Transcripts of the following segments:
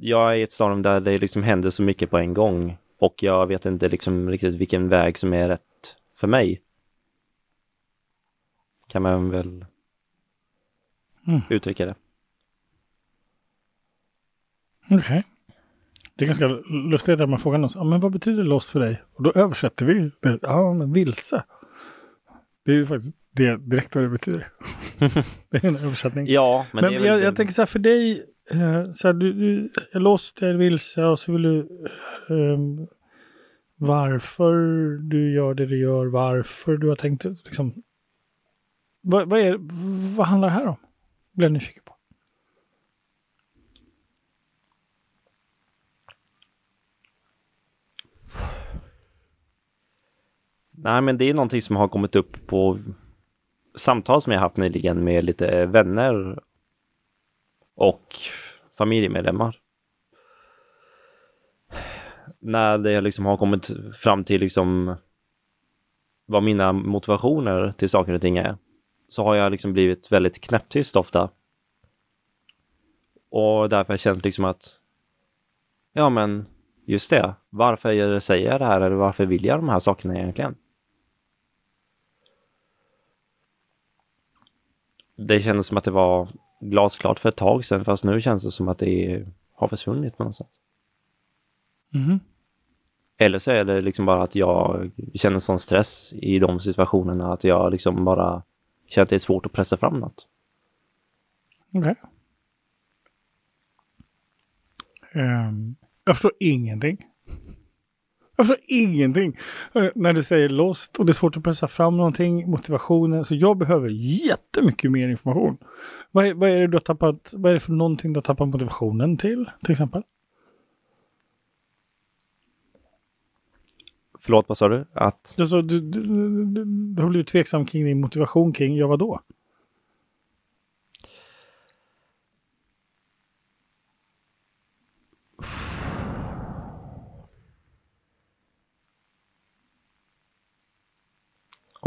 Jag är i ett stadium där det liksom händer så mycket på en gång och jag vet inte liksom riktigt vilken väg som är rätt för mig. Kan man väl Mm. uttrycka det. Okej. Det är ganska lustigt att man frågar någon, ja, men vad betyder lost för dig? Och då översätter vi det, ja men vilse. Det är ju faktiskt det direkt vad det betyder. det är en översättning. Ja, men, Men, jag, det- jag tänker så här för dig, eh, så här, du, du är lost, är vilse och så vill du ehm, varför du gör det du gör, varför du har tänkt liksom. Vad, vad, är, vad handlar det här om? Blir jag nyfiken på. Nej, men det är någonting som har kommit upp på samtal som jag haft nyligen med lite vänner och familjemedlemmar. När det liksom har kommit fram till liksom vad mina motivationer till saker och ting är så har jag liksom blivit väldigt knäpptyst ofta. Och därför har jag känt liksom att ja men just det, varför säger jag det här eller varför vill jag de här sakerna egentligen? Det kändes som att det var glasklart för ett tag sedan fast nu känns det som att det har försvunnit på något sätt. Mhm. Eller så är det liksom bara att jag känner sån stress i de situationerna att jag liksom bara känner att det är svårt att pressa fram något. Okej. Ehm, jag förstår ingenting. Jag förstår ingenting. Eh, när du säger lost och det är svårt att pressa fram någonting, motivationen. Så jag behöver jättemycket mer information. Vad är, vad är det du har tappat, vad är det för någonting du har tappat motivationen till, till exempel? Förlåt, vad sa du? Att Alltså, du, du, du, du har blivit tveksam kring din motivation kring, ja vadå?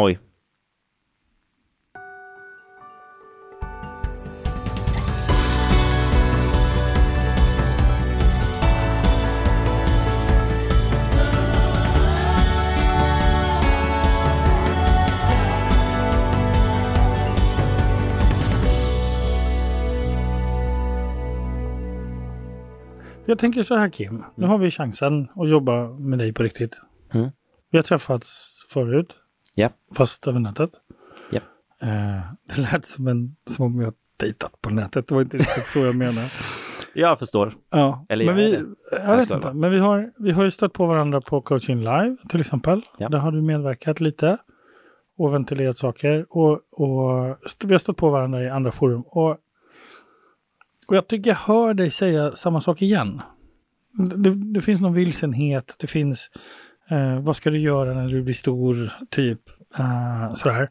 Oj. Jag tänker så här Kim, nu har vi chansen att jobba med dig på riktigt. Mm. Vi har träffats förut, Ja. fast över nätet. Ja. Eh, det lät som, en, som om har dejtat på nätet, det var inte riktigt så jag menar. Jag förstår. Ja, Eller men vi, jag jag vet inte, men vi har, vi har ju stött på varandra på coaching live till exempel. Ja. Där har du medverkat lite och ventilerat saker. Och, och vi har stött på varandra i andra forum. Och, och jag tycker jag hör dig säga samma sak igen. Det, det finns någon vilsenhet, det finns eh, vad ska du göra när du blir stor, typ eh, sådär.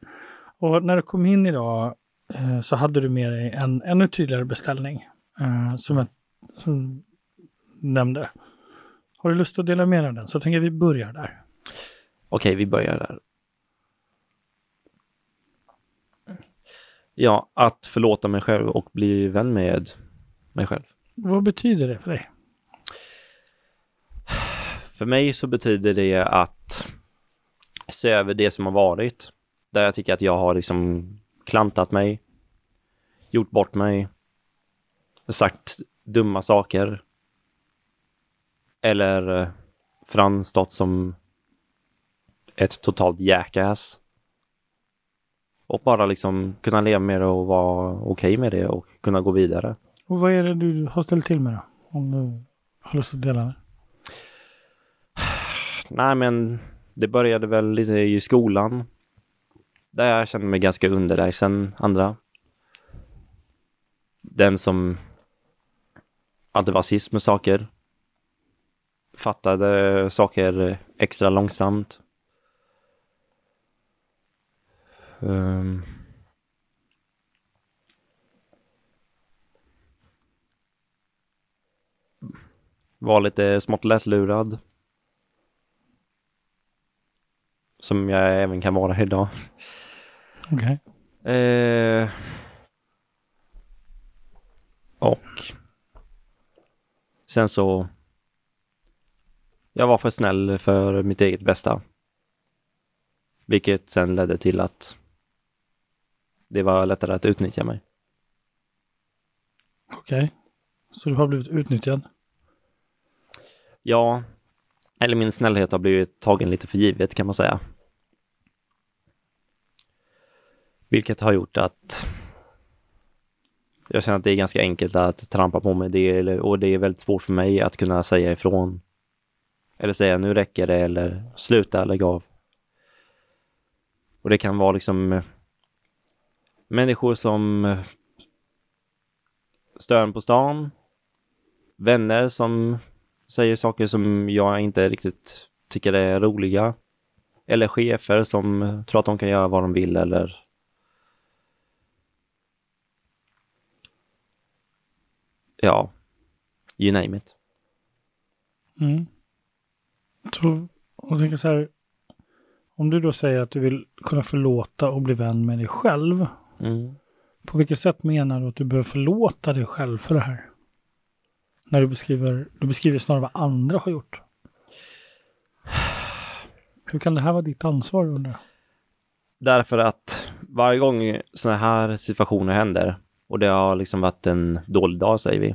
Och när du kom in idag eh, så hade du med dig en ännu tydligare beställning. Eh, som jag som nämnde. Har du lust att dela med dig av den så tänker jag vi börjar där. Okej, vi börjar där. Ja, att förlåta mig själv och bli vän med mig själv. Vad betyder det för dig? För mig så betyder det att se över det som har varit. Där jag tycker att jag har liksom klantat mig, gjort bort mig, sagt dumma saker. Eller eh, framstått som ett totalt jackass. Och bara liksom kunna leva med det och vara okej med det och kunna gå vidare. Och vad är det du har ställt till med då? Om du har lust att dela det. Nej, men det började väl lite i skolan. Där jag kände mig ganska underlägsen andra. Den som alltid var sist med saker. Fattade saker extra långsamt. Um. Var lite smått lättlurad. Som jag även kan vara idag. Okej. Eh, och Sen så... Jag var för snäll för mitt eget bästa. Vilket sen ledde till att det var lättare att utnyttja mig. Okej. Så du har blivit utnyttjad? Ja, eller min snällhet har blivit tagen lite för givet kan man säga. Vilket har gjort att jag känner att det är ganska enkelt att trampa på mig det och det är väldigt svårt för mig att kunna säga ifrån. Eller säga nu räcker det eller sluta lägg av. Och det kan vara liksom eh, människor som eh, stör en på stan. Vänner som säger saker som jag inte riktigt tycker är roliga. Eller chefer som tror att de kan göra vad de vill eller ja, you name it. Mm. Så, och tänker så här, om du då säger att du vill kunna förlåta och bli vän med dig själv. Mm. På vilket sätt menar du att du behöver förlåta dig själv för det här? När du beskriver, du beskriver snarare vad andra har gjort. Hur kan det här vara ditt ansvar undrar jag? Därför att varje gång sådana här situationer händer och det har liksom varit en dålig dag säger vi.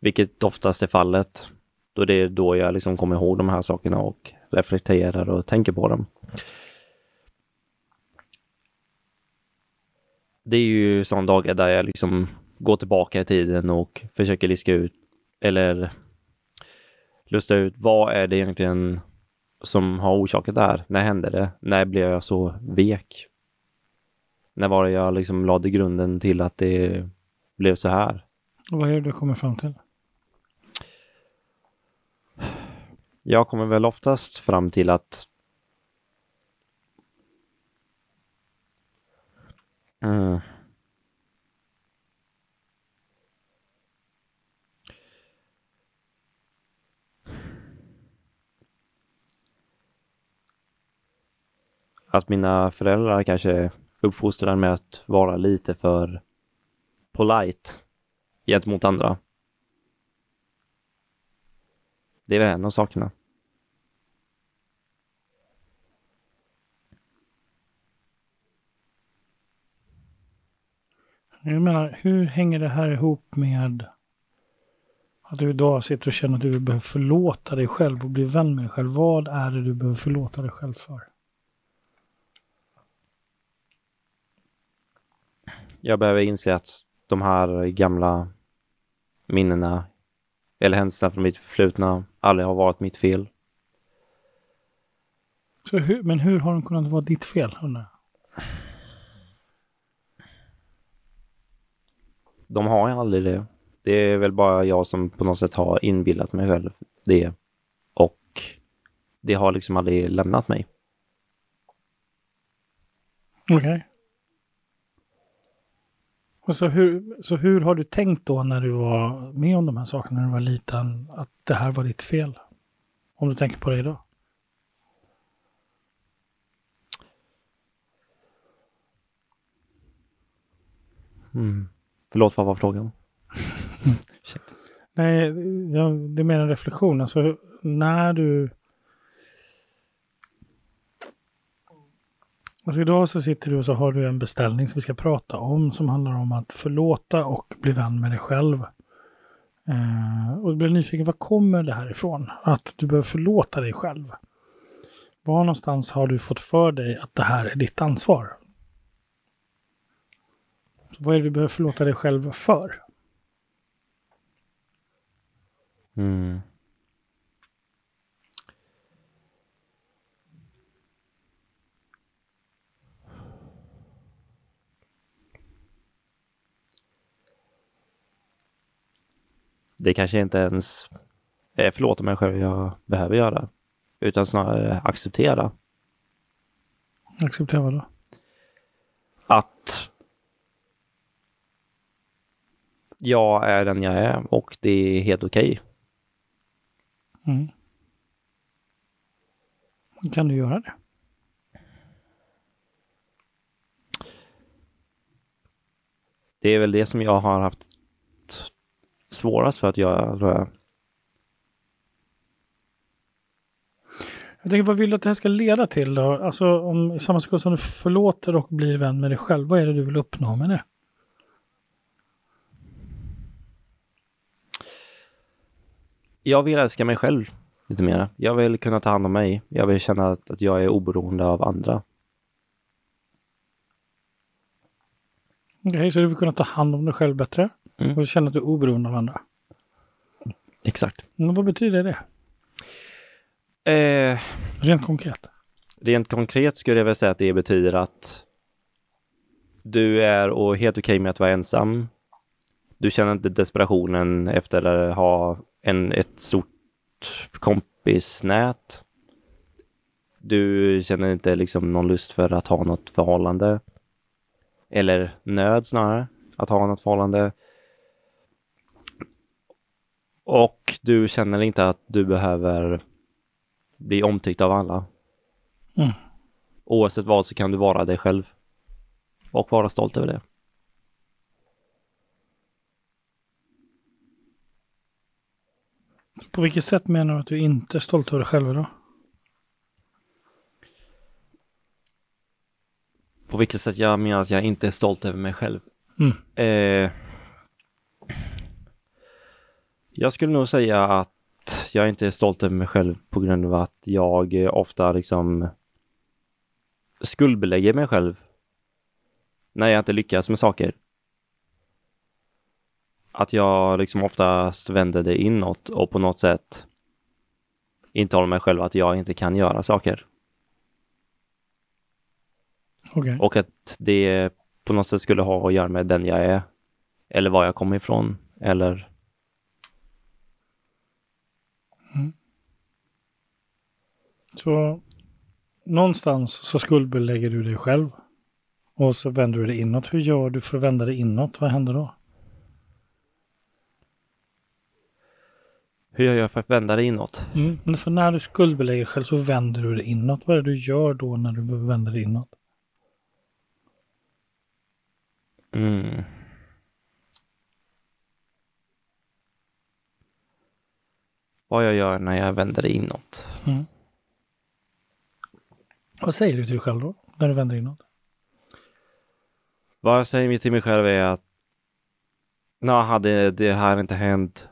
Vilket oftast är fallet. Då det är då jag liksom kommer ihåg de här sakerna och reflekterar och tänker på dem. Det är ju sådana dagar där jag liksom går tillbaka i tiden och försöker liska ut eller lusta ut vad är det egentligen som har orsakat det här? När hände det? När blev jag så vek? När var det jag liksom lade grunden till att det blev så här? Och vad är det du kommer fram till? Jag kommer väl oftast fram till att mm. att mina föräldrar kanske uppfostran med att vara lite för polite gentemot andra. Det är väl en av sakerna. Jag menar, hur hänger det här ihop med att du idag sitter och känner att du behöver förlåta dig själv och bli vän med dig själv? Vad är det du behöver förlåta dig själv för? Jag behöver inse att de här gamla minnena eller händelserna från mitt förflutna aldrig har varit mitt fel. Så hur, men hur har de kunnat vara ditt fel? jag? De har ju aldrig det. Det är väl bara jag som på något sätt har inbillat mig själv det. Och det har liksom aldrig lämnat mig. Okej. Och så, hur, så hur har du tänkt då när du var med om de här sakerna när du var liten? Att det här var ditt fel? Om du tänker på det idag. Mm. Förlåt, vad var frågan? Nej, ja, det är mer en reflektion. Alltså när du... Alltså idag så sitter du och så har du en beställning som vi ska prata om som handlar om att förlåta och bli vän med dig själv. Eh, och du blir nyfiken, var kommer det här ifrån? Att du behöver förlåta dig själv. Var någonstans har du fått för dig att det här är ditt ansvar? Så vad är det du behöver förlåta dig själv för? Mm. Det kanske inte ens är förlåta mig själv jag behöver göra. Utan snarare acceptera Acceptera vad då? att jag är den jag är och det är helt okej. Mm. Kan du göra det? Det är väl det som jag har haft svårast för att göra, tror jag. Jag tänker, vad vill du att det här ska leda till då? Alltså om i samma sekund som du förlåter och blir vän med dig själv, vad är det du vill uppnå med det? Jag vill älska mig själv lite mer. Jag vill kunna ta hand om mig. Jag vill känna att, att jag är oberoende av andra. Okej, så du vill kunna ta hand om dig själv bättre Mm. och känna att du är oberoende av andra. Exakt. Men vad betyder det? Eh, Rent konkret. rent konkret skulle jag väl säga att det betyder att du är och helt okej med att vara ensam. Du känner inte desperationen efter att ha en, ett stort kompisnät. Du känner inte liksom någon lust för att ha något förhållande. Eller nöd snarare, att ha något förhållande. Och du känner inte att du behöver bli omtyckt av alla. Mm. Oavsett vad så kan du vara dig själv. Och vara stolt över det. På vilket sätt menar du att du inte är stolt över dig själv då? På vilket sätt jag menar att jag inte är stolt över mig själv. Mm. Eh, jag skulle nog säga att jag inte är stolt över mig själv på grund av att jag ofta liksom skuldbelägger mig själv när jag inte lyckas med saker. Att jag liksom oftast vänder det inåt och på något sätt intalar mig själv att jag inte kan göra saker. Okej. Och att det på något sätt skulle ha att göra med den jag är. Eller var jag kommer ifrån. Eller Så någonstans så skuldbelägger du dig själv. Och så vänder du dig inåt. Hur gör du för att vända dig inåt? Vad händer då? hur gör jag för att vända det inåt? Mm. Men så när du skuldbelägger dig själv så vänder du dig inåt. Vad är det du gör då när du vänder dig inåt? Mm. Vad jag gör när jag vänder inåt? Mm. Vad säger du till dig själv då? När du vänder inåt? Vad jag säger till mig själv är att när hade det här inte hänt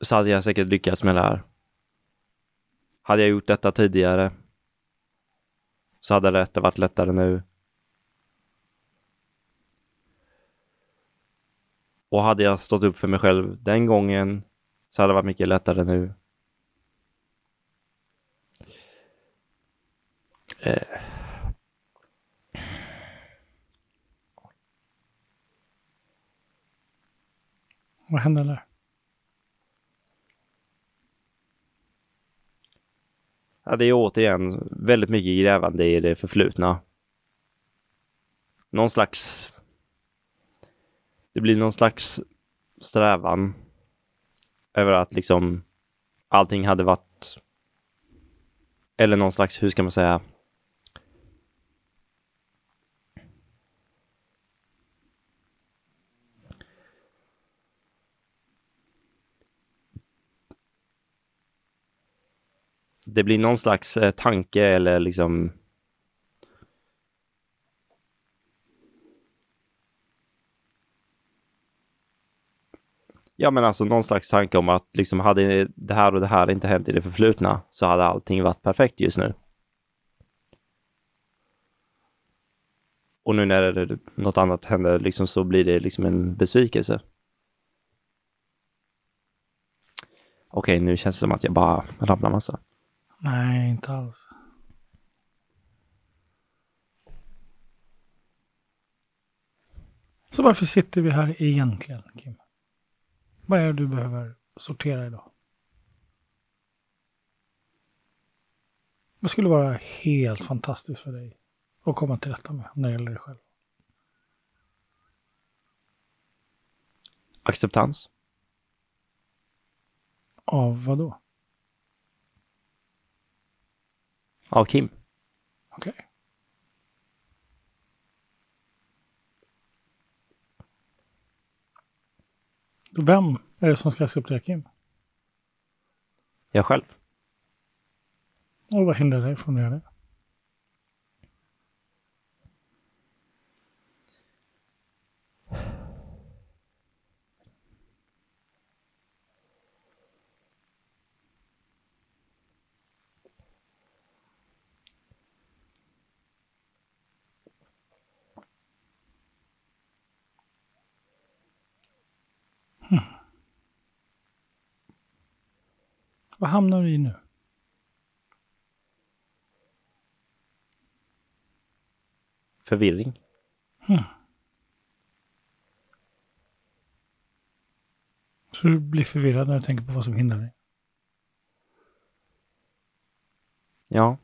så hade jag säkert lyckats med det här. Hade jag gjort detta tidigare så hade det varit lättare nu. Och hade jag stått upp för mig själv den gången så hade det varit mycket lättare nu. Eh. Vad händer där? Ja, det är återigen väldigt mycket grävande i det förflutna. Någon slags... Det blir någon slags strävan över att liksom allting hade varit... Eller någon slags, hur ska man säga? Det blir någon slags eh, tanke eller liksom Ja men alltså någon slags tanke om att liksom hade det här och det här inte hänt i det förflutna så hade allting varit perfekt just nu. Och nu när det, något annat händer liksom så blir det liksom en besvikelse. Okej, nu känns det som att jag bara rabblar massa. Nej, inte alls. Så varför sitter vi här egentligen, Kim? Vad är det du behöver sortera idag? Vad skulle vara helt fantastiskt för dig att komma till rätta med när det gäller dig själv? Acceptans. Av vad då? Av Kim. Okej. Vem är det som ska acceptera Kim? Jag själv. Och vad hindrar dig från att göra det? Hamnar du i nu? Förvirring. Så du blir förvirrad när du tänker på vad som hindrar dig? Ja.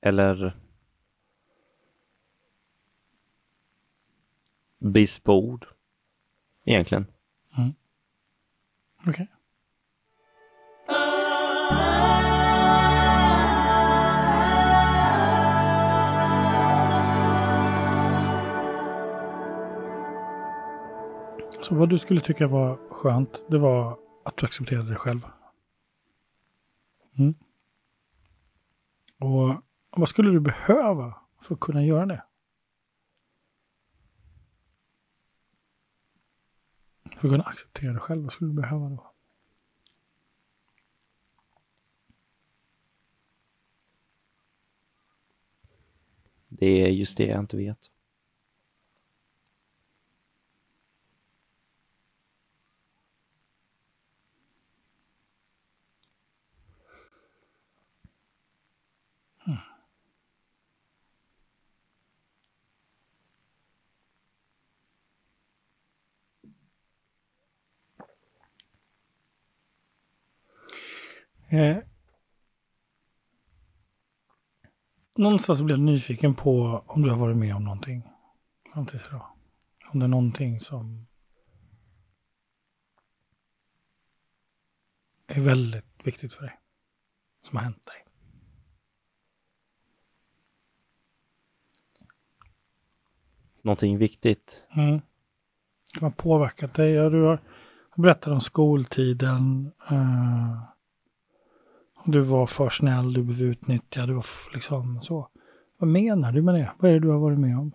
Eller brist på ord. Egentligen. Okej. Så vad du skulle tycka var skönt, det var att du accepterade dig själv. Mm. Och vad skulle du behöva för att kunna göra det? För att kunna acceptera dig själv, vad skulle du behöva då? Det är just det jag inte vet. Eh, någonstans blir jag nyfiken på om du har varit med om någonting fram tills idag. Om det är någonting som är väldigt viktigt för dig. Som har hänt dig. Någonting viktigt. Mm. Som har påverkat dig. Ja, du har berättat om skoltiden. eh, du var för snäll, du blev utnyttjad, du var liksom så. Vad menar du med det? Vad är det du har varit med om?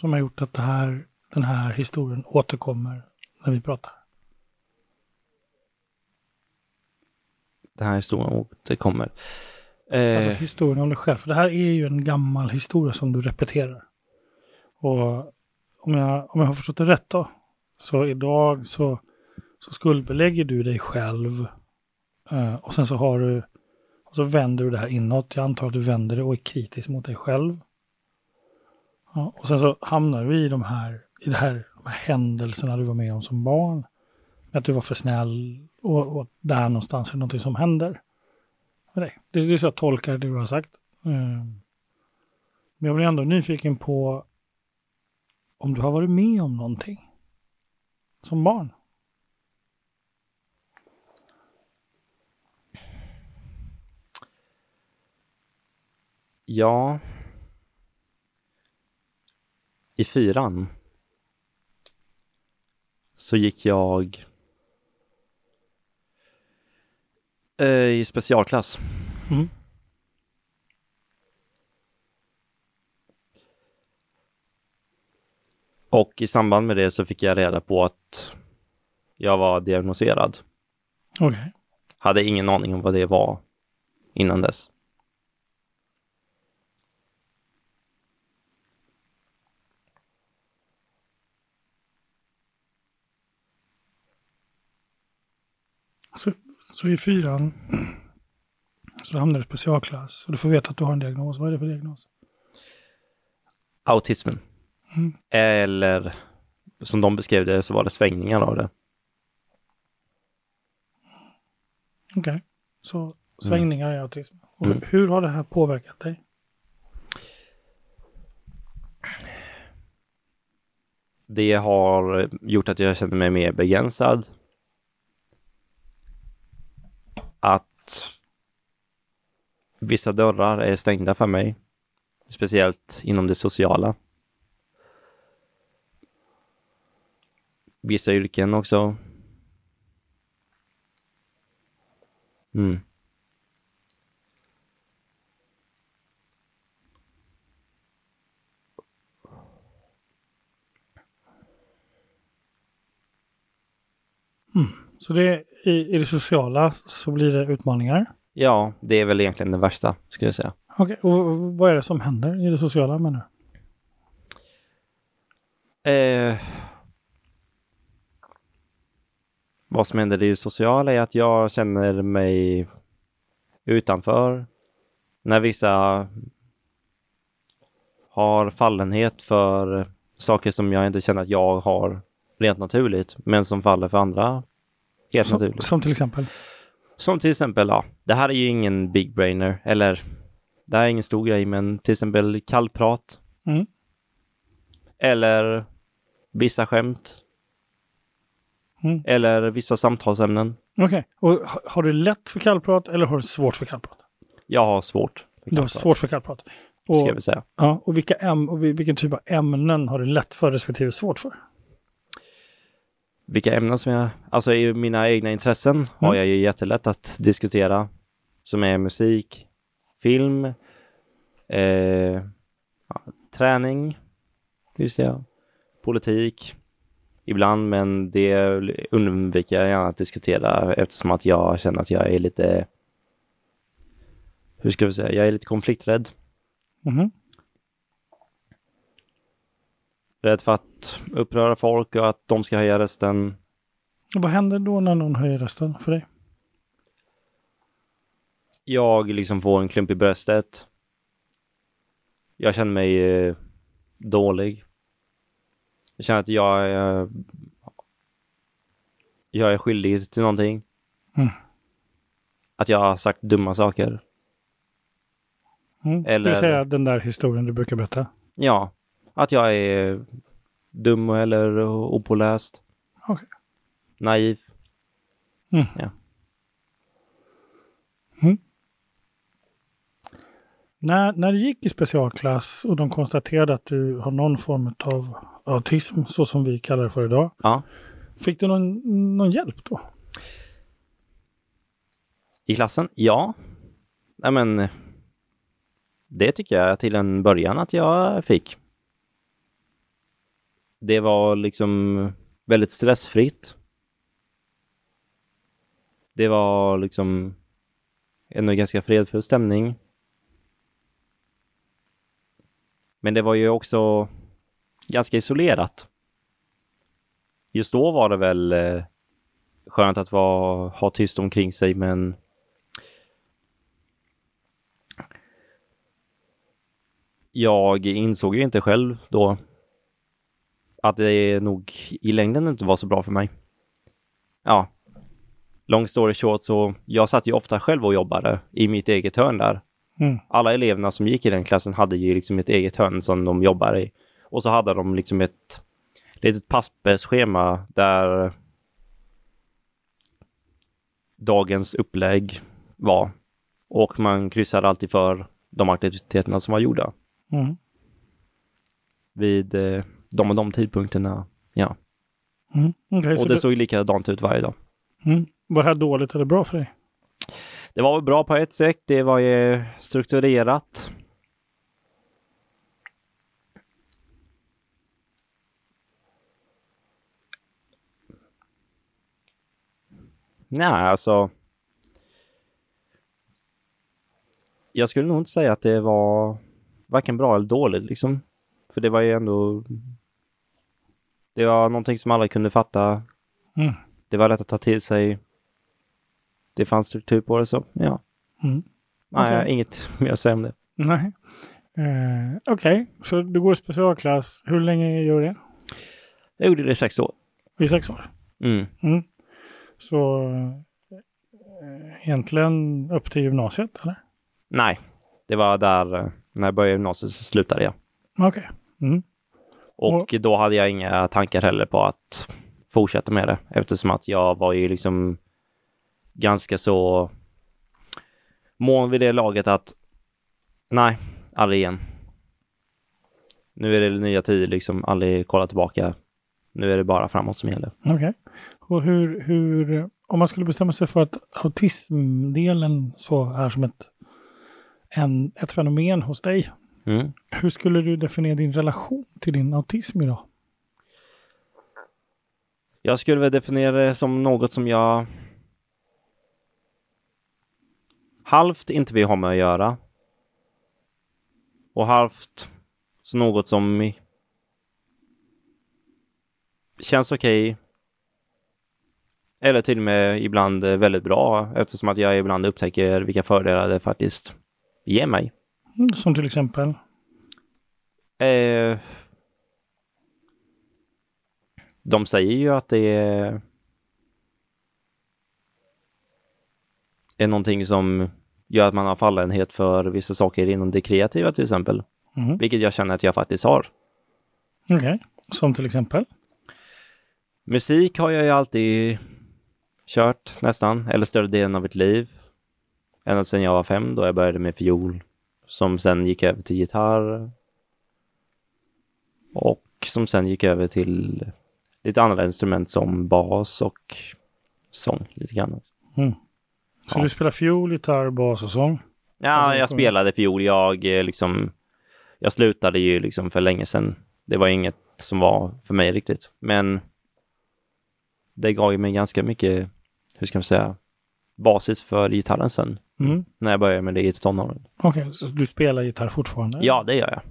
Som har gjort att det här, den här historien återkommer när vi pratar. Den här historien återkommer. Eh, Alltså historien om dig själv. För det här är ju en gammal historia som du repeterar. Och om jag, om jag har förstått det rätt då. Så idag så, så skuldbelägger du dig själv. Eh, och sen så har du, och så vänder du det här inåt. Jag antar att du vänder det och är kritisk mot dig själv. Ja, och sen så hamnar du i de här, i det här, de här händelserna du var med om som barn. Att du var för snäll och, och där någonstans är det någonting som händer med dig. Det, det är så jag tolkar det du har sagt. Eh, men jag blir ändå nyfiken på om du har varit med om någonting som barn. Ja. I fyran så gick jag eh, i specialklass. Mm. Och i samband med det så fick jag reda på att jag var diagnoserad. Okej. Hade ingen aning om vad det var innan dess. Så, så i fyran så hamnar du i specialklass och du får veta att du har en diagnos. Vad är det för diagnos? Autismen. Mm. Eller som de beskrev det så var det svängningar av det. Okej. Så svängningar i autism. Och Mm. Hur har det här påverkat dig? Det har gjort att jag känner mig mer begränsad. Att vissa dörrar är stängda för mig. Speciellt inom det sociala. vissa yrken också. Mm. mm. Så det, i, i det sociala så blir det utmaningar. Ja, det är väl egentligen det värsta, skulle jag säga. Okej, och vad är det som händer i det sociala menar du? Eh, vad som händer i det sociala är att jag känner mig utanför. När vissa har fallenhet för saker som jag inte känner att jag har rent naturligt, men som faller för andra helt Som, naturligt. som till exempel? Som till exempel, ja, det här är ju ingen big brainer, eller det här är ingen stor grej, men till exempel kallprat. Mm. Eller vissa skämt. Mm. Eller vissa samtalsämnen. Okej, och ha- har du lätt för kallprat eller har du svårt för kallprat? Jag har svårt. för Du har svårt för kallprat. Ska Och, väl säga. ja, och vilka äm, och vi- vilken typ av ämnen har du lätt för respektive svårt för? Vilka ämnen som jag... Alltså i mina egna intressen har Mm. jag ju jättelätt att diskutera. Som är musik, film, eh, ja, träning, just det, politik ibland, men det undviker jag gärna att diskutera eftersom att jag känner att jag är lite, hur ska vi säga, jag är lite konflikträdd. Mhm. Rädd för att uppröra folk och att de ska höja rösten. Vad händer då när någon höjer rösten för dig? Jag liksom får en klump i bröstet. Jag känner mig eh, dålig. Jag känner att jag är... jag är skyldig till någonting. Mm. Att jag har sagt dumma saker. Mm. Det Eller- vill säga den där historien du brukar berätta. Ja, att jag är dum eller opåläst. Okej. Naiv. När, när du gick i specialklass och de konstaterade att du har någon form av autism, så som vi kallar det för idag. Ja. Fick du någon, någon hjälp då? I klassen? Ja. Nej men, det tycker jag till en början att jag fick. Det var liksom väldigt stressfritt. Det var liksom ändå ganska fredfull stämning. Men det var ju också ganska isolerat. Just då var det väl eh, skönt att vara, ha tyst omkring sig men jag insåg ju inte själv då att det nog i längden inte var så bra för mig. Ja, long story short så jag satt ju ofta själv och jobbade i mitt eget hörn där. Mm. Alla eleverna som gick i den klassen hade ju liksom ett eget hörn som de jobbade i. Och så hade de liksom ett litet pappersschema där dagens upplägg var. Och man kryssade alltid för de aktiviteterna som var gjorda Mm. vid eh, de och de tidpunkterna. Ja, Mm. Så och det du, såg likadant ut varje dag. mm. Var det här dåligt eller bra för dig? Det var väl bra på ett sätt. Det var ju strukturerat. Nej, alltså. Jag skulle nog inte säga att det var varken bra eller dåligt liksom. För det var ju ändå. Det var någonting som alla kunde fatta. Mm. Det var lätt att ta till sig. Det fanns struktur på det så, ja. Mm. Nej, inget mer att säga om det. Nej. Eh, Okej, så du går specialklass. Hur länge gör du det? Jag gjorde det i sex år. I sex år? Mm. Mm. Så eh, egentligen upp till gymnasiet, eller? Nej, det var där eh, när jag började gymnasiet så slutade jag. Okej. Mm. Och då hade jag inga tankar heller på att fortsätta med det eftersom att jag var ju liksom ganska så mån vid det laget att nej, aldrig igen. Nu är det nya tider liksom, aldrig kolla tillbaka. Nu är det bara framåt som gäller. Okej. Och hur, hur, om man skulle bestämma sig för att autismdelen så är som ett, en, ett fenomen hos dig. Mm. Hur skulle du definiera din relation till din autism idag? Jag skulle väl definiera det som något som jag halvt inte vill ha med att göra. Och halvt så något som känns okej. Eller till och med ibland väldigt bra eftersom att jag ibland upptäcker vilka fördelar det faktiskt ger mig. Som till exempel? Eh, de säger ju att det är, är någonting som gör att man har fallenhet för vissa saker inom det kreativa till exempel. Mm. Vilket jag känner att jag faktiskt har. Okej. Som till exempel? Musik har jag ju alltid kört nästan, eller större delen av mitt liv. Ända sedan jag var fem då jag började med fiol. Som sen gick över till gitarr. Och som sen gick över till lite andra instrument som bas och sång lite grann. Så Ja. du spelar fiol, gitarr, bas och sång? Ja, Alltså, jag spelade fiol. Jag eh, liksom, jag slutade ju liksom för länge sedan. Det var inget som var för mig riktigt. Men det gav ju mig ganska mycket, hur ska man säga, basis för gitarren sen. Mm. När jag började med det i tonåren. Okej, så du spelar gitarr fortfarande? Ja, det gör jag.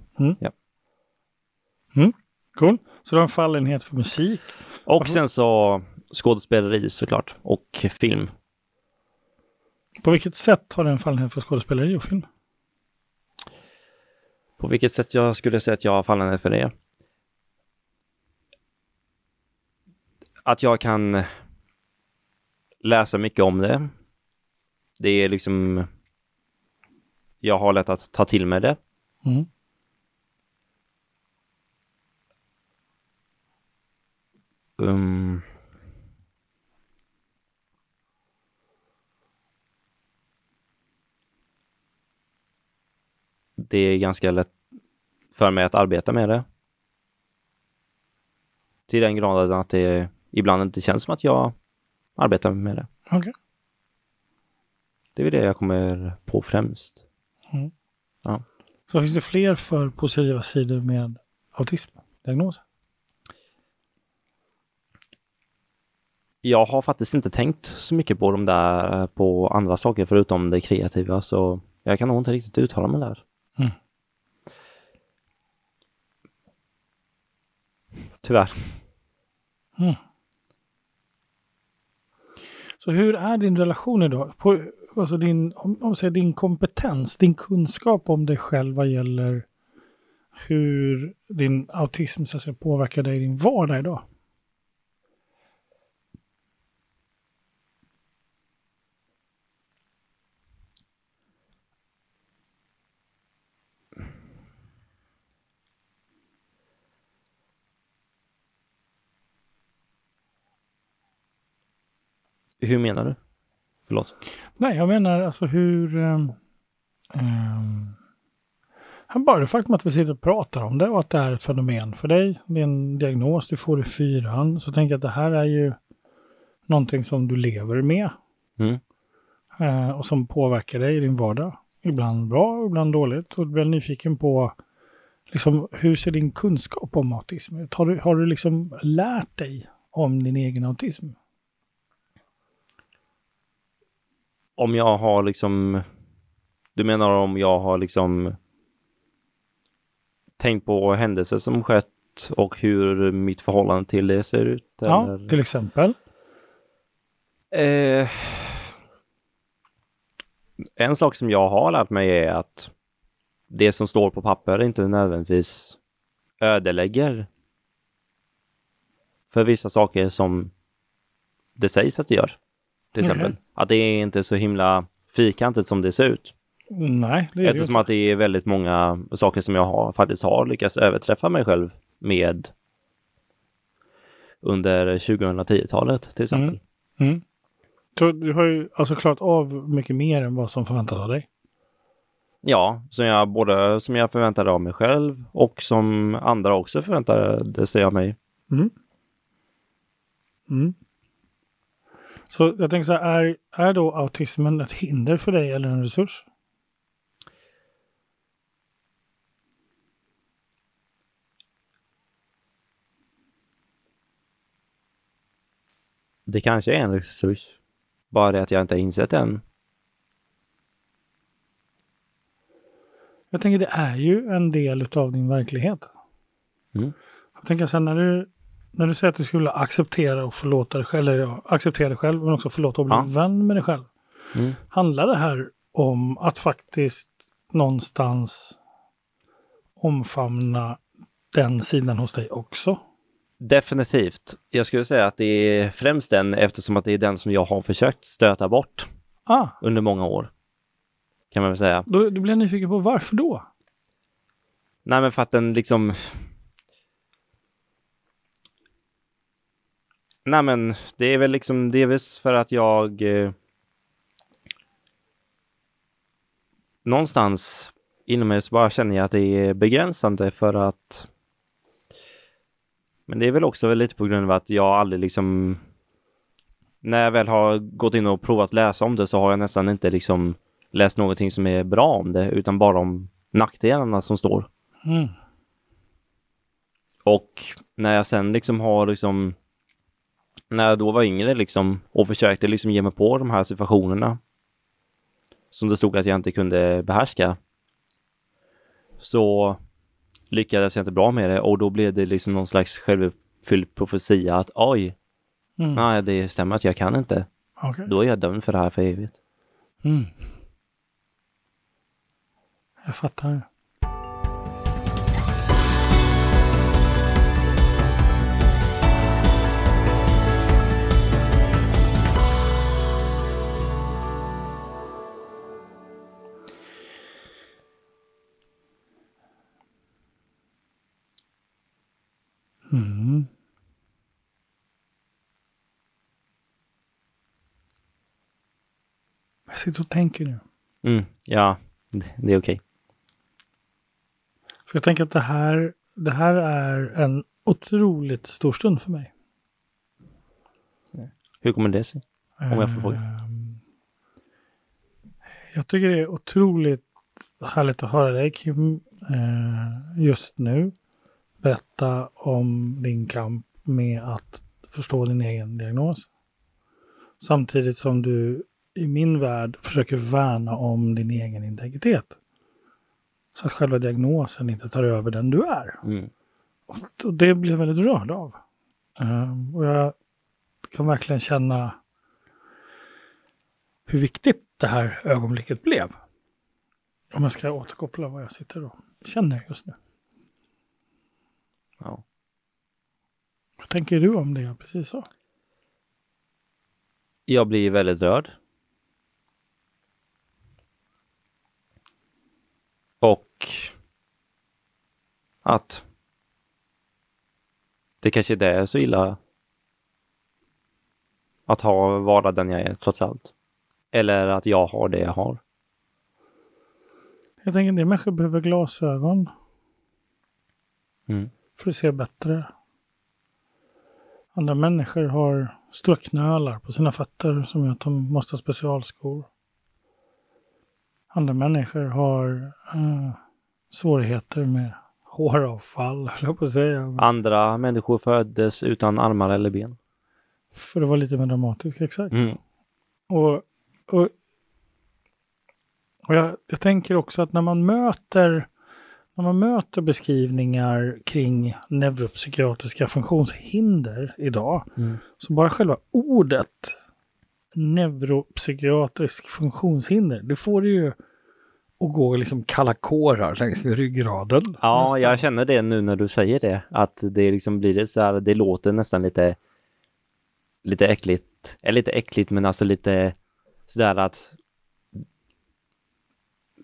Cool. Så du har en fallenhet för musik? Och Varför? sen så skådespeleri såklart. Och film. På vilket sätt har du en fallenhet för skådespeleri och film? På vilket sätt jag skulle säga att jag har fallenhet för det? Att jag kan läsa mycket om det. Det är liksom... Jag har lätt att ta till mig det. Mm. Um, det är ganska lätt för mig att arbeta med det. Till den graden att det ibland inte känns som att jag arbetar med det. Okej. Det är väl det jag kommer på främst. Så finns det fler för positiva sidor med autismdiagnos? Jag har faktiskt inte tänkt så mycket på de där, på andra saker förutom det kreativa, så jag kan nog inte riktigt uttala mig där. Mm. Tyvärr. Så hur är din relation idag? På, alltså din, om, om säger din kompetens, din kunskap om dig själv vad gäller hur din autism så att säga, påverkar dig i din vardag idag? Hur menar du? Förlåt. Nej, jag menar alltså hur... Um, um, bara det faktum att vi sitter och pratar om det och att det är ett fenomen för dig. Det är en diagnos du får i fyran. Så tänker jag att det här är ju någonting som du lever med. Mm. eh, och som påverkar dig i din vardag. Ibland bra, ibland dåligt. Och du blir nyfiken på liksom, hur ser din kunskap om autism ut? Har du, har du liksom lärt dig om din egen autism? Om jag har liksom... Du menar om jag har liksom tänkt på händelser som skett och hur mitt förhållande till det ser ut? Ja, eller? till exempel. Eh, en sak som jag har lärt mig är att det som står på papper inte nödvändigtvis ödelägger för vissa saker som det sägs att det gör. Till exempel. Att det är inte så himla fyrkantigt som det ser ut. Nej, det är det Eftersom inte. att det är väldigt många saker som jag har, faktiskt har lyckats överträffa mig själv med under 2010-talet till exempel. Mm. Så du har ju alltså klarat av mycket mer än vad som förväntas av dig. Ja, som jag både som jag förväntade av mig själv och som andra också förväntade sig av mig. Mm. Så jag tänker så här, är, är då autismen ett hinder för dig eller en resurs? Det kanske är en resurs. Bara det att jag inte har insett än. Jag tänker det är ju en del av din verklighet. Mm. Jag tänker sen när du, när du säger att du skulle acceptera och förlåta dig själv, eller ja, acceptera dig själv men också förlåta och bli Ja. vän med dig själv. Mm. Handlar det här om att faktiskt någonstans omfamna den sidan hos dig också? Definitivt. Jag skulle säga att det är främst den eftersom att det är den som jag har försökt stöta bort Ah, under många år. Kan man väl säga. då, då blir jag nyfiken på varför då? Nej men för att den liksom... Nej men det är väl liksom delvis för att jag... Eh... Någonstans inom mig så bara känner jag att det är begränsande för att... Men det är väl också lite på grund av att jag aldrig liksom... När jag väl har gått in och provat läsa om det så har jag nästan inte liksom läst någonting som är bra om det utan bara om nackdelarna som står. Mm. Och när jag sen liksom har liksom när jag då var yngre liksom och försökte liksom ge mig på de här situationerna som det stod att jag inte kunde behärska så lyckades jag inte bra med det och då blev det liksom någon slags självuppfylld profetia att oj, Mm. nej det stämmer att jag kan inte. Okej. Då är jag dömd för det här för evigt. Mm. Jag fattar. Sitter och tänker nu. Mm, ja, det, det är okej. För jag tänker att det här, det här är en otroligt stor stund för mig. Hur kommer det sig? Om jag får fråga. Ehm, Jag tycker det är otroligt härligt att höra dig Kim eh, just nu berätta om din kamp med att förstå din egen diagnos. Samtidigt som du i min värld försöker värna om din egen integritet. Så att själva diagnosen inte tar över den du är. Mm. Och det blev jag väldigt rörd av. Ehm, och jag kan verkligen känna hur viktigt det här ögonblicket blev. Om jag ska återkoppla vad jag sitter och känner just nu. Ja. Vad tänker du om det jag precis sa? Jag blir väldigt rörd. Och att det kanske inte är så illa att ha vara den jag är trots allt. Eller att jag har det jag har. Jag tänker en del människor behöver glasögon Mm. för att se bättre. Andra människor har strucknölar på sina fötter som gör att de måste ha specialskor. Andra människor har eh, svårigheter med håravfall, höll jag på att säga. Andra människor föddes utan armar eller ben. För att vara lite mer dramatisk, exakt. Mm. Och, och, och jag, jag tänker också att när man möter när man möter beskrivningar kring neuropsykiatriska funktionshinder idag, Mm. så bara själva ordet neuropsykiatrisk funktionshinder, det får det ju att gå liksom kalla kårar längs med ryggraden. Ja, nästan. jag känner det nu när du säger det. Att det liksom blir det så här, det låter nästan lite lite äckligt. Eller lite äckligt men alltså lite sådär att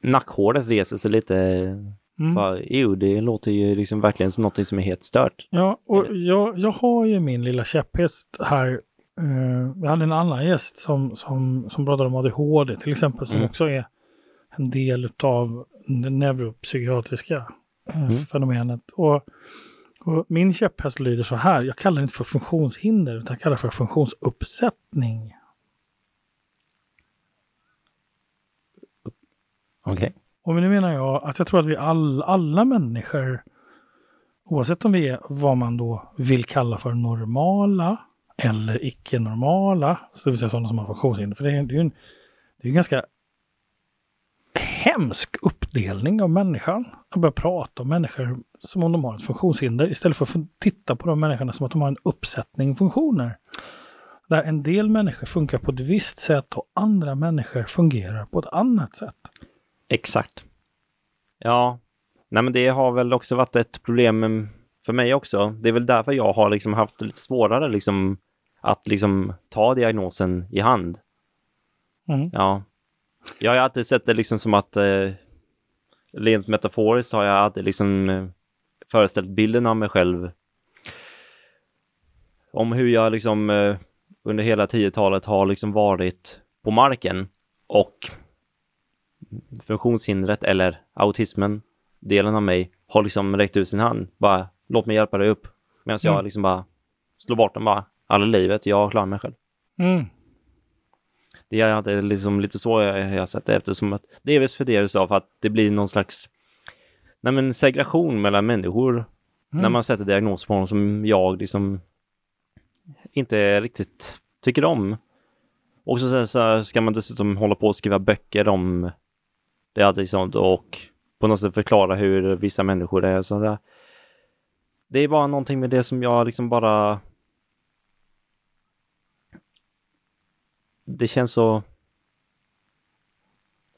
nackhåret reser sig lite. Mm. Bara, ew, det låter ju liksom verkligen som något som är helt stört. Ja, och jag, jag har ju min lilla käpphäst här. Uh, jag hade en annan gäst som, som, som pratade om ADHD till exempel, som Mm. också är en del av det neuropsykiatriska eh, Mm. fenomenet. Och Och min käpphäst lyder så här. Jag kallar det inte för funktionshinder utan jag kallar det för funktionsuppsättning. Okej. Och nu menar jag att jag tror att vi all, alla människor, oavsett om vi är vad man då vill kalla för normala eller icke-normala, det vill säga sådana som har funktionshinder. För det är, det är ju en, det är en ganska hemsk uppdelning av människan. Att börja prata om människor som om de har ett funktionshinder istället för att titta på de människorna som att de har en uppsättning funktioner. Där en del människor funkar på ett visst sätt och andra människor fungerar på ett annat sätt. Exakt. Ja, nej men det har väl också varit ett problem för mig också. Det är väl därför jag har liksom haft lite svårare liksom att liksom ta diagnosen i hand. Mm. Ja. Jag har alltid sett det liksom som att eh, rent metaforiskt har jag alltid liksom eh, föreställt bilden av mig själv om hur jag liksom eh, under hela 10-talet har liksom varit på marken och funktionshindret eller autismen, delen av mig, har liksom räckt ut sin hand. Bara, låt mig hjälpa dig upp. Medan jag Mm. liksom bara slår bort den bara. Alla livet, jag klarar mig själv. Mm. Det är liksom lite så jag, jag har sett det eftersom att delvis för det du sa, för att det blir någon slags nej men segregation mellan människor när man sätter diagnos på någon som jag liksom inte riktigt tycker om. Och så, sen så ska man dessutom hålla på och skriva böcker om det är alltid sånt och på något sätt förklara hur vissa människor är. Så det, det är bara någonting med det som jag liksom bara det känns så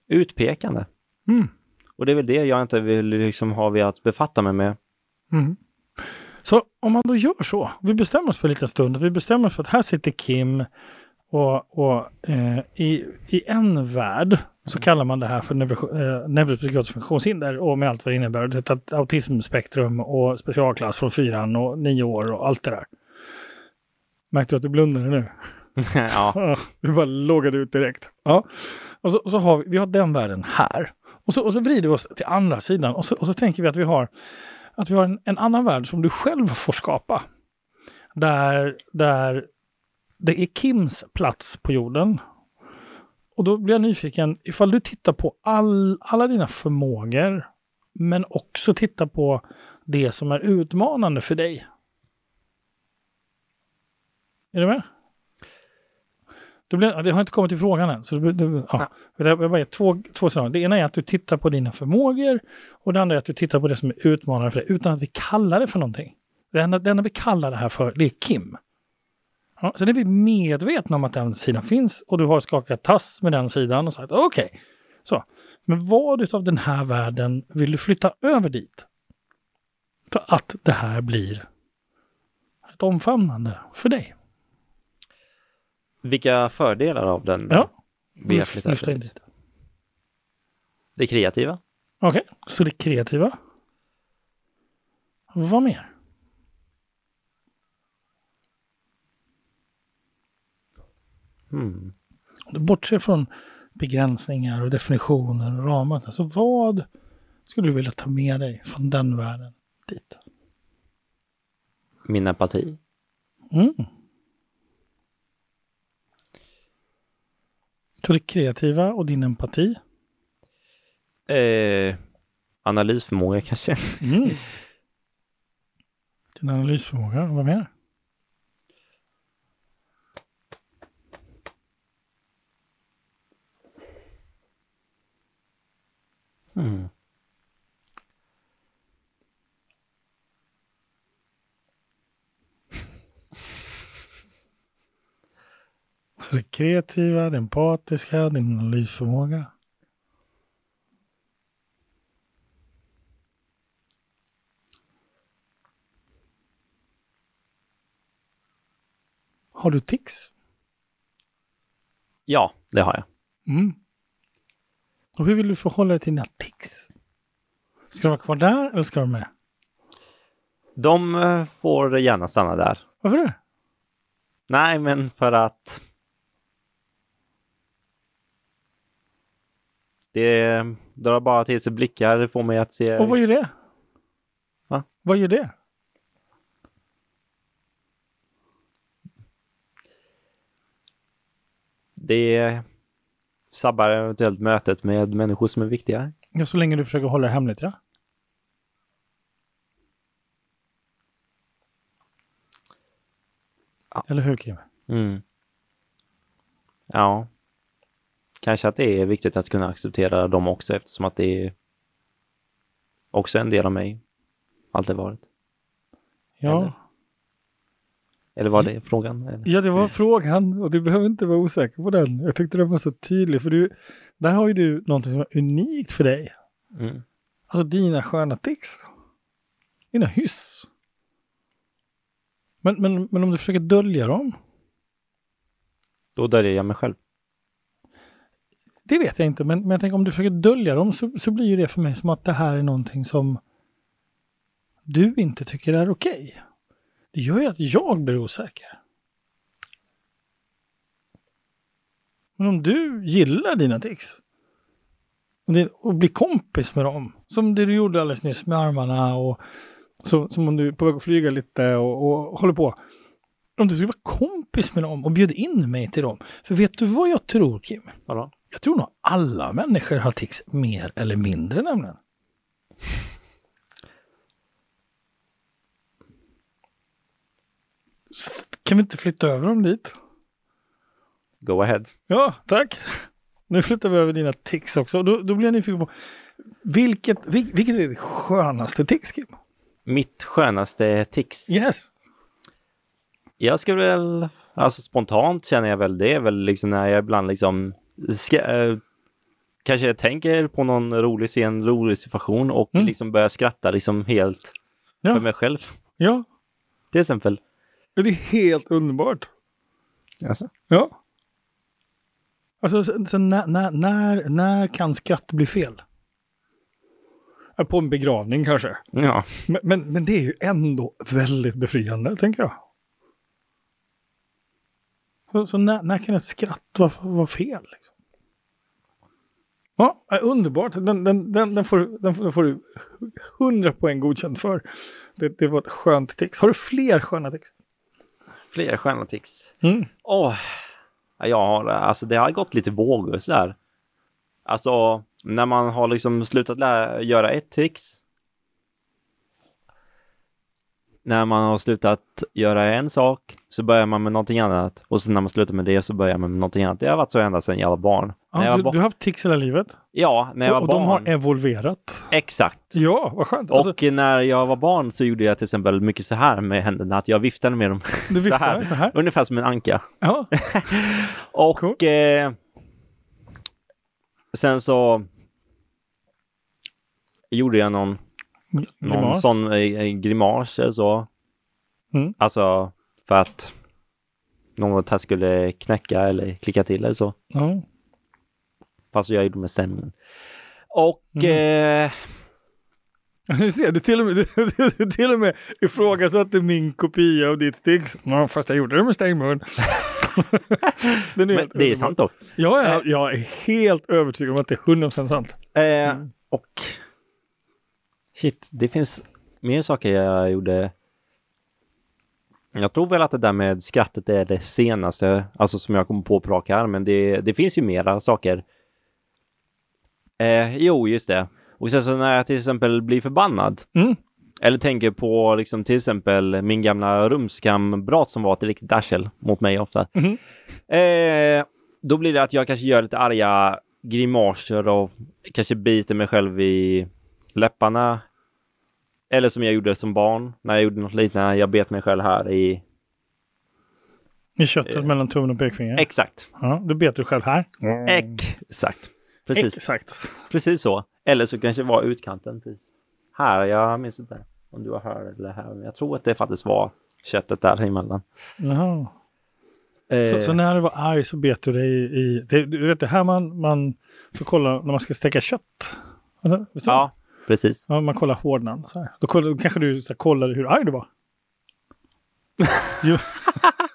utpekande. Mm. Och det är väl det jag inte vill liksom ha velat befatta mig med. Mm. Så om man då gör så, vi bestämmer oss för en liten stund, vi bestämmer oss för att här sitter Kim och, och eh, i, i en värld så kallar man det här för neuro, eh, neuropsykiatriskt funktionshinder och med allt vad det innebär. Det är autismspektrum och specialklass från fyran och nio år och allt det där. Märkte du att du blundade nu? ja, Du bara loggade ut direkt. Ja. Och så, så har vi, vi har den världen här. Och så, och så vrider vi oss till andra sidan och så, och så tänker vi att vi har, att vi har en, en annan värld som du själv får skapa. Där, där det är Kims plats på jorden. Och då blir jag nyfiken, ifall du tittar på all, alla dina förmågor, men också tittar på det som är utmanande för dig. Är du med? Det, blir, det har inte kommit till frågan än. Så blir- det, ja. Jag bara två, två scenarier. Det ena är att du tittar på dina förmågor och det andra är att du tittar på det som är utmanande för dig utan att vi kallar det för någonting. Det enda, det enda vi kallar det här för, det är Kim. Ja, sen är vi medvetna om att den sidan finns och du har skakat tass med den sidan och sagt okej. Så. Men vad utav den här världen vill du flytta över dit? Så att det här blir ett omfamnande för dig. vilka fördelar av den Ja. vi har Lyf- flyttat lyfta in dit? dit. Det kreativa. Okej, så det kreativa. Vad mer? Hmm. Om du bortser från begränsningar och definitioner och ramar. Så vad skulle du vilja ta med dig från den världen dit? Min empati. Mm. Så det kreativa och din empati. Eh, analysförmåga kanske. Mm. Din analysförmåga. Vad mer? Hmm. Så det kreativa, det empatiska, din analysförmåga. Har du tics? Ja, det har jag. Mm. Och hur vill du förhålla dig till dina tics? Ska de vara kvar där eller ska de med? De eh, får gärna stanna där. Varför det? Nej, men för att Det drar bara till sig blickar, det får mig att se... Och vad gör det? Va? Vad gör det? Det sabbar eventuellt mötet med människor som är viktiga. Ja, så länge du försöker hålla det hemligt, ja. Ja. Eller hur, Kim? Mm. Ja. Kanske att det är viktigt att kunna acceptera dem också eftersom att det är också en del av mig. Alltid varit. Ja. Eller? Eller var det frågan? Eller? Ja, det var frågan och du behöver inte vara osäker på den. Jag tyckte den var så tydlig för du, där har ju du någonting som är unikt för dig. Mm. Alltså dina sköna tics. Dina hyss. Men, men, men om du försöker dölja dem? Då döljer jag mig själv. Det vet jag inte, men, men jag tänker om du försöker dölja dem så, så blir ju det för mig som att det här är någonting som du inte tycker är okej. Det gör ju att jag blir osäker. Men om du gillar dina tics och, blir kompis med dem, som det du gjorde alldeles nyss med armarna och så, som om du är på väg att flyga lite och, och håller på. Om du skulle vara kompis med dem och bjöd in mig till dem. För vet du vad jag tror Kim? Vadå? Jag tror nog alla människor har tics mer eller mindre nämligen. Kan vi inte flytta över dem dit? Go ahead. Ja, tack. Nu flyttar vi över dina tics också. Då, då blir jag nyfiken på vilket, vil, vilket är ditt skönaste tics, Kim? Mitt skönaste tics. Yes. Jag skulle väl, alltså spontant känner jag väl det är väl liksom när jag ibland liksom ska, eh, kanske tänker på någon rolig scen, rolig situation och Mm. liksom börjar skratta liksom helt Ja. för mig själv. Ja, Till exempel. Det är helt underbart. Alltså. Ja. Alltså, så, så när, när, när, när kan skratt bli fel? På en begravning kanske. Ja. Men, men, men det är ju ändå väldigt befriande, tänker jag. Så, så när, när kan ett skratt vara, vara fel? Liksom? Ja, äh, underbart. Den, den, den, den, får, den, får- du 100 poäng godkänt för. Det, det var ett skönt tics. Har du fler sköna tics? Fler sköna tics. Mm. Åh, ja, jag har, alltså det har gått lite vågor sådär. Alltså, när man har liksom slutat lära, göra ett tricks. När man har slutat göra en sak så börjar man med någonting annat. Och sen när man slutar med det så börjar man med någonting annat. Det har varit så ända sedan jag var barn. Ja, var ba- du har haft tics hela livet? ja, när jag var och barn. de har evolverat? Exakt. Ja, vad skönt. Och Alltså, när jag var barn så gjorde jag till exempel mycket så här med händerna, att jag viftade med dem du så här. så här? Ungefär som en anka. Ja. Och Cool. eh, sen så gjorde jag någon, någon sån eh, grimas eller så. Mm. Alltså för att något skulle knäcka eller klicka till eller så. Ja. Fast jag gjorde med stämningen. Och Mm. eh, Du ser, du till och med, du, du, till och med ifrågasatte min kopia av ditt tics. Fast jag gjorde det med stängmun. Den men helt det är sant dock. Ja, jag, jag är helt övertygad om att det är 100% sant. Eh, Mm. Och shit, det finns mer saker jag gjorde. Jag tror väl att det där med skrattet är det senaste, alltså som jag kommer på på rak arm, men det, det finns ju mera saker. Eh, jo, just det. Och sen så när jag till exempel blir förbannad, Mm. eller tänker på liksom till exempel min gamla rumskamrat som var ett riktigt arsel mot mig ofta. Mhm. Eh, då blir det att jag kanske gör lite arga grimaser och kanske biter mig själv i läpparna. Eller som jag gjorde som barn när jag gjorde något liknande. Jag bet mig själv här i... I köttet Eh. mellan tummen och pekfingret. Exakt. Ja, då bet du själv här. Exakt. Precis. Exakt. Precis så. Eller så kanske det var utkanten. Precis. Här, jag minns inte om du var här eller här. Men jag tror att det faktiskt var köttet där emellan. Jaha. Eh, Så, så när du var arg så bet du dig i... i det, du vet det här man, man får kolla när man ska steka kött. Det? Ja, precis. Ja, man kollar hårdnan. Så här. Då, kollar, då kanske du så här, kollade hur arg du var.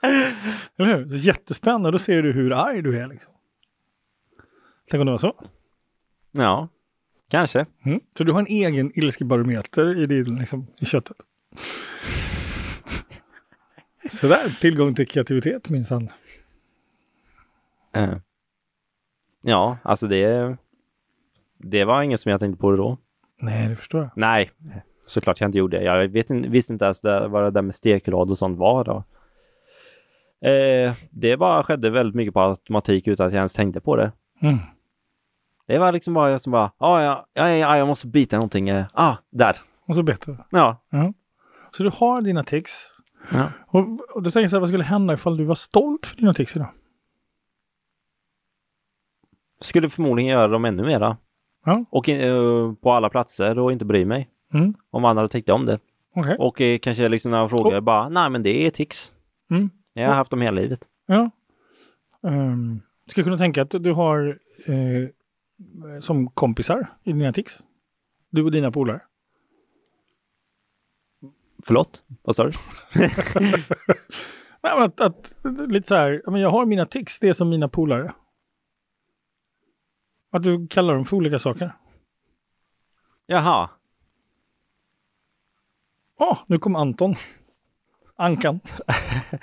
Eller hur? Så jättespännande. Då ser du hur arg du är. Liksom. Tänk om det var så. Ja, kanske. Mm. Så du har en egen ilskebarometer i, din, liksom, i köttet. Sådär, tillgång till kreativitet minsann. Eh. Ja, alltså det... Det var inget som jag tänkte på då. Nej, det förstår jag. Nej, såklart jag inte gjorde det. Jag vet inte, visste inte ens det, vad det där med stekrad och sånt var då. Eh, det bara skedde väldigt mycket på automatik utan att jag ens tänkte på det. Mm. Det var liksom bara jag som bara, ah, ja, ja, ja, jag måste byta någonting. Eh, ah, där. Och så bet du. Ja. Så du har dina tics. ja. Och, och du tänker så här, vad skulle hända ifall du var stolt för dina tics idag? Skulle förmodligen göra dem ännu mera. Ja. Och eh, på alla platser och inte bry mig. Mm. Om andra tyckte om det. Okej. Och eh, kanske liksom när jag frågar Och- bara, nej men det är tics. Mm. Jag har haft dem hela livet. Ja. Um, skulle kunna tänka att du har eh, som kompisar i dina tics. Du och dina polare. Förlåt? Vad sa du? Nej, men att, att, lite så här, ja, men jag har mina tics, det är som mina polare. Att du kallar dem för olika saker. Jaha. Åh, nu kom Anton. Ankan.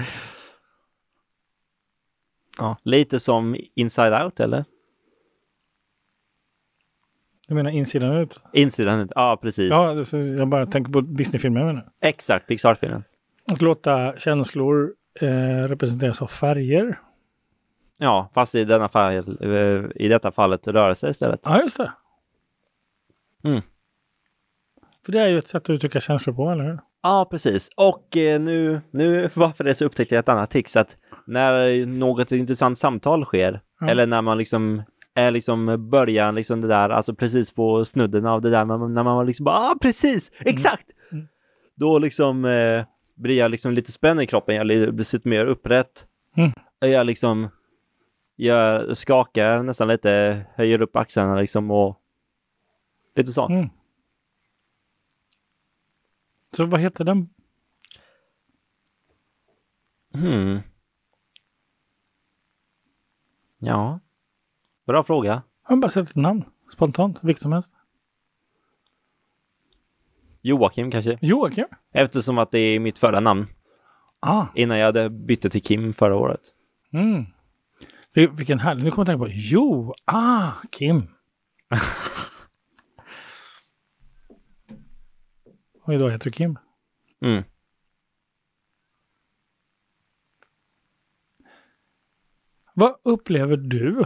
Ja. Lite som Inside Out eller? Du menar insidan ut? Insidan ut, ja precis. Ja, det, så jag bara tänker på Disney-filmer. jag menar. Exakt, Pixar-filmen. Att låta känslor eh, representeras av färger. Ja, fast i, denna fall, eh, i detta fallet rörelse istället. Ja, just det. Mm. För det är ju ett sätt att uttrycka känslor på, eller hur? Ja, precis. Och eh, nu, nu varför det så upptäckte jag ett annat tics att när något intressant samtal sker Ja. eller när man liksom är liksom början liksom det där, alltså precis på snudden av det där, när man var liksom bara ah, precis, exakt! Mm. Då liksom eh, blir jag liksom lite spänd i kroppen, jag blir sitter mer upprätt. Mm. Jag liksom, jag skakar nästan lite, höjer upp axlarna liksom och lite så. Mm. Så vad heter den? Hmm. Ja. Bra fråga. Jag har bara sett ett namn. Spontant. Vilket som helst. Joakim kanske? Joakim. Eftersom att det är mitt förra namn. Ah. Innan jag hade bytte till Kim förra året. Mm. Vil- Vilken härlig. Nu kommer jag tänka på. Jo. Ah, Kim. Och idag heter du Kim. Mm. Vad upplever du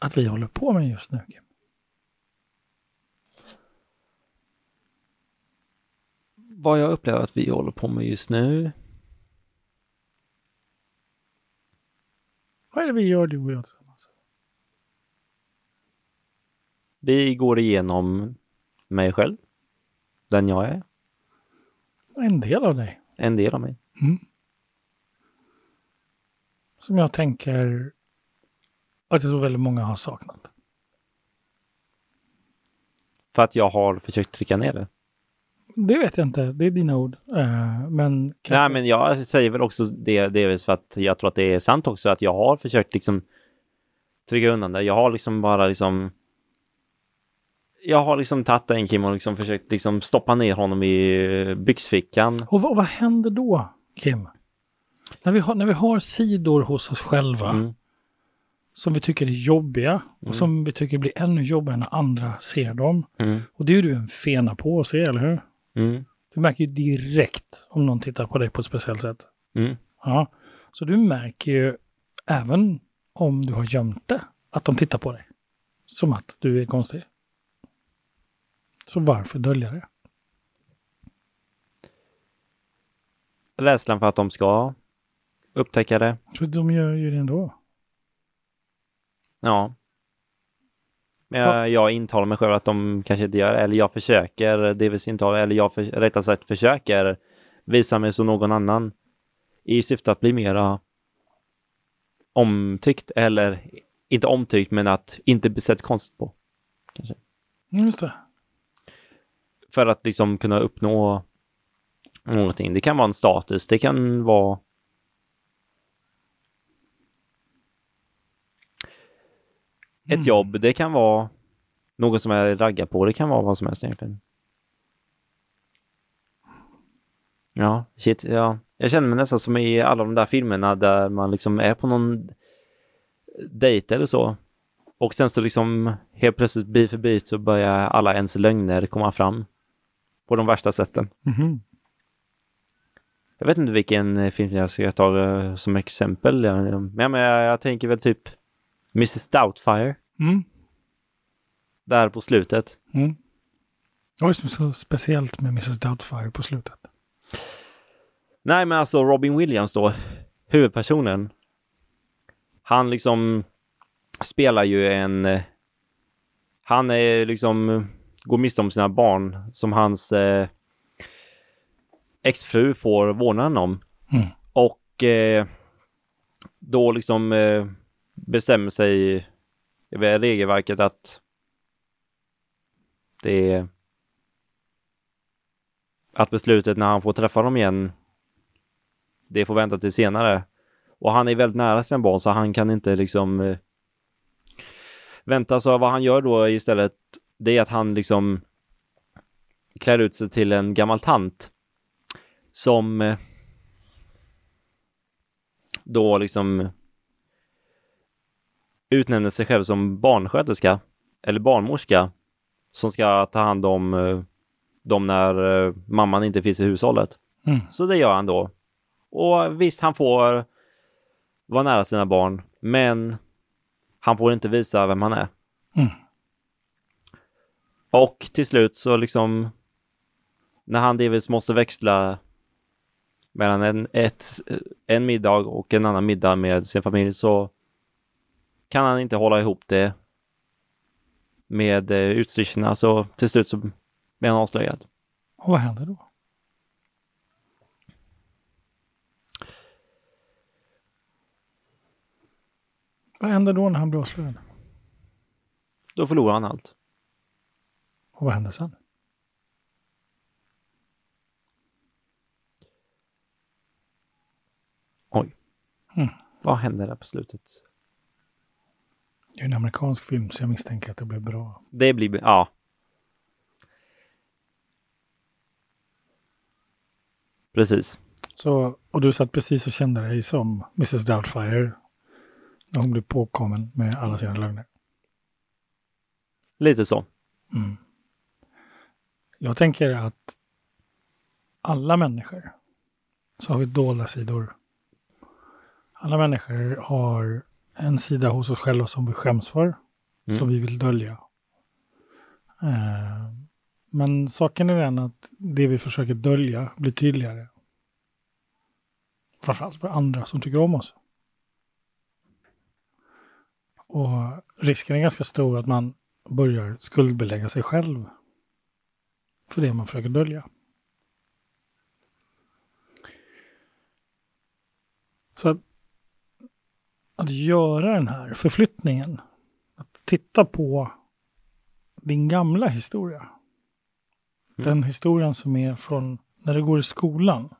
att vi håller på med just nu, Kim? Vad jag upplever att vi håller på med just nu. Vad är det vi gör, du och jag tillsammans? Vi går igenom mig själv. Den jag är. En del av dig. En del av mig. Som jag tänker att jag tror väldigt många har saknat. För att jag har försökt trycka ner det. Det vet jag inte. Det är dina ord. Eh, men, Nej, men jag säger väl också det delvis för att jag tror att det är sant också att jag har försökt liksom trycka undan det. Jag har liksom bara liksom jag har liksom tagit en Kim och liksom försökt liksom stoppa ner honom i byxfickan. Och vad, vad händer då, Kim? När vi, har, när vi har sidor hos oss själva Mm. Som vi tycker är jobbiga Mm. och som vi tycker blir ännu jobbigare när andra ser dem. Mm. Och det är ju du en fena på att se, eller hur? Mm. Du märker ju direkt om någon tittar på dig på ett speciellt sätt. Mm. Ja. Så du märker ju, även om du har gömt det, att de tittar på dig. Som att du är konstig. Så varför dölja det? Rädslan för att de ska upptäcka det. Så de gör ju det ändå. Ja. Men jag, jag intalar mig själv att de kanske inte gör eller jag försöker delvis intala, eller jag för, rättare sagt försöker visa mig som någon annan i syfte att bli mera omtyckt eller inte omtyckt men att inte bli sett konstigt på. Kanske. Mm, Just det. För att liksom kunna uppnå någonting. Det kan vara en status, det kan vara ett Mm. jobb, det kan vara något som jag raggar på, det kan vara vad som helst egentligen. Ja, shit, ja. Jag känner mig nästan som i alla de där filmerna där man liksom är på någon dejt eller så. Och sen så liksom helt plötsligt bit för bit så börjar alla ens lögner komma fram. På de värsta sätten. Mhm. Jag vet inte vilken film jag ska ta eh, som exempel. Men jag, jag tänker väl typ Mrs Doubtfire. Mm. Där på slutet. Mm. Det som är så speciellt med Mrs Doubtfire på slutet? Nej men alltså Robin Williams då, huvudpersonen. Han liksom spelar ju en... Han är liksom, går miste om sina barn som hans eh, exfru får vårdnaden om. Mm. Och eh, då liksom eh, bestämmer sig över regelverket att det är att beslutet när han får träffa dem igen det får vänta till senare. Och han är väldigt nära sina barn så han kan inte liksom eh, vänta. Så vad han gör då istället det är att han liksom klär ut sig till en gammal tant som eh, då liksom utnämner sig själv som barnsköterska eller barnmorska som ska ta hand om eh, dem när eh, mamman inte finns i hushållet. Mm. Så det gör han då. Och visst, han får vara nära sina barn, men han får inte visa vem han är. Mm. Och till slut så liksom när han delvis måste växla mellan en, ett, en middag och en annan middag med sin familj så kan han inte hålla ihop det med eh, utstyrseln. Så till slut så blir han avslöjad. Och vad händer då? Vad händer då när han blir avslöjad? Då förlorar han allt. Och vad händer sen? Oj. Mm. Vad händer där på slutet? Det är en amerikansk film så jag misstänker att det blir bra. Det blir, ja. Precis. Så, och du satt precis och kände dig som Mrs Doubtfire när hon blev påkommen med alla sina lögner. Lite så. Mm. Jag tänker att alla människor så har vi dolda sidor. Alla människor har en sida hos oss själva som vi skäms för, Mm. som vi vill dölja. Eh, men saken är den att det vi försöker dölja blir tydligare. Framförallt för andra som tycker om oss. Och risken är ganska stor att man börjar skuldbelägga sig själv för det man försöker dölja. Så att, att göra den här förflyttningen, att titta på din gamla historia, den historien som är från när du går i skolan,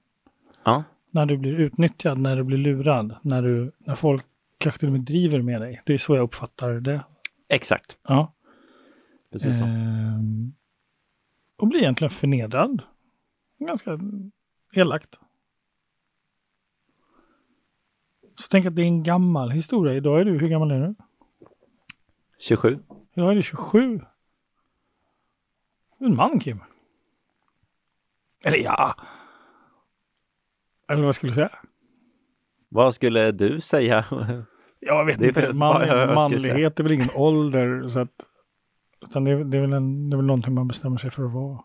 Ja. när du blir utnyttjad, när du blir lurad, när, du, när folk kanske till och med driver med dig. Det är så jag uppfattar det. Exakt. Ja. Precis så. Ehm, och blir egentligen förnedrad. Ganska elakt. Så tänk att det är en gammal historia. Idag är du, hur gammal är du? 27. Idag är du 27. Du är en man Kim. Eller ja. Eller vad skulle du säga? Vad skulle du säga? Jag vet Det inte. Man, manlighet är väl ingen ålder. Så att, utan det, är- det, är väl en, det är väl någonting man bestämmer sig för att vara.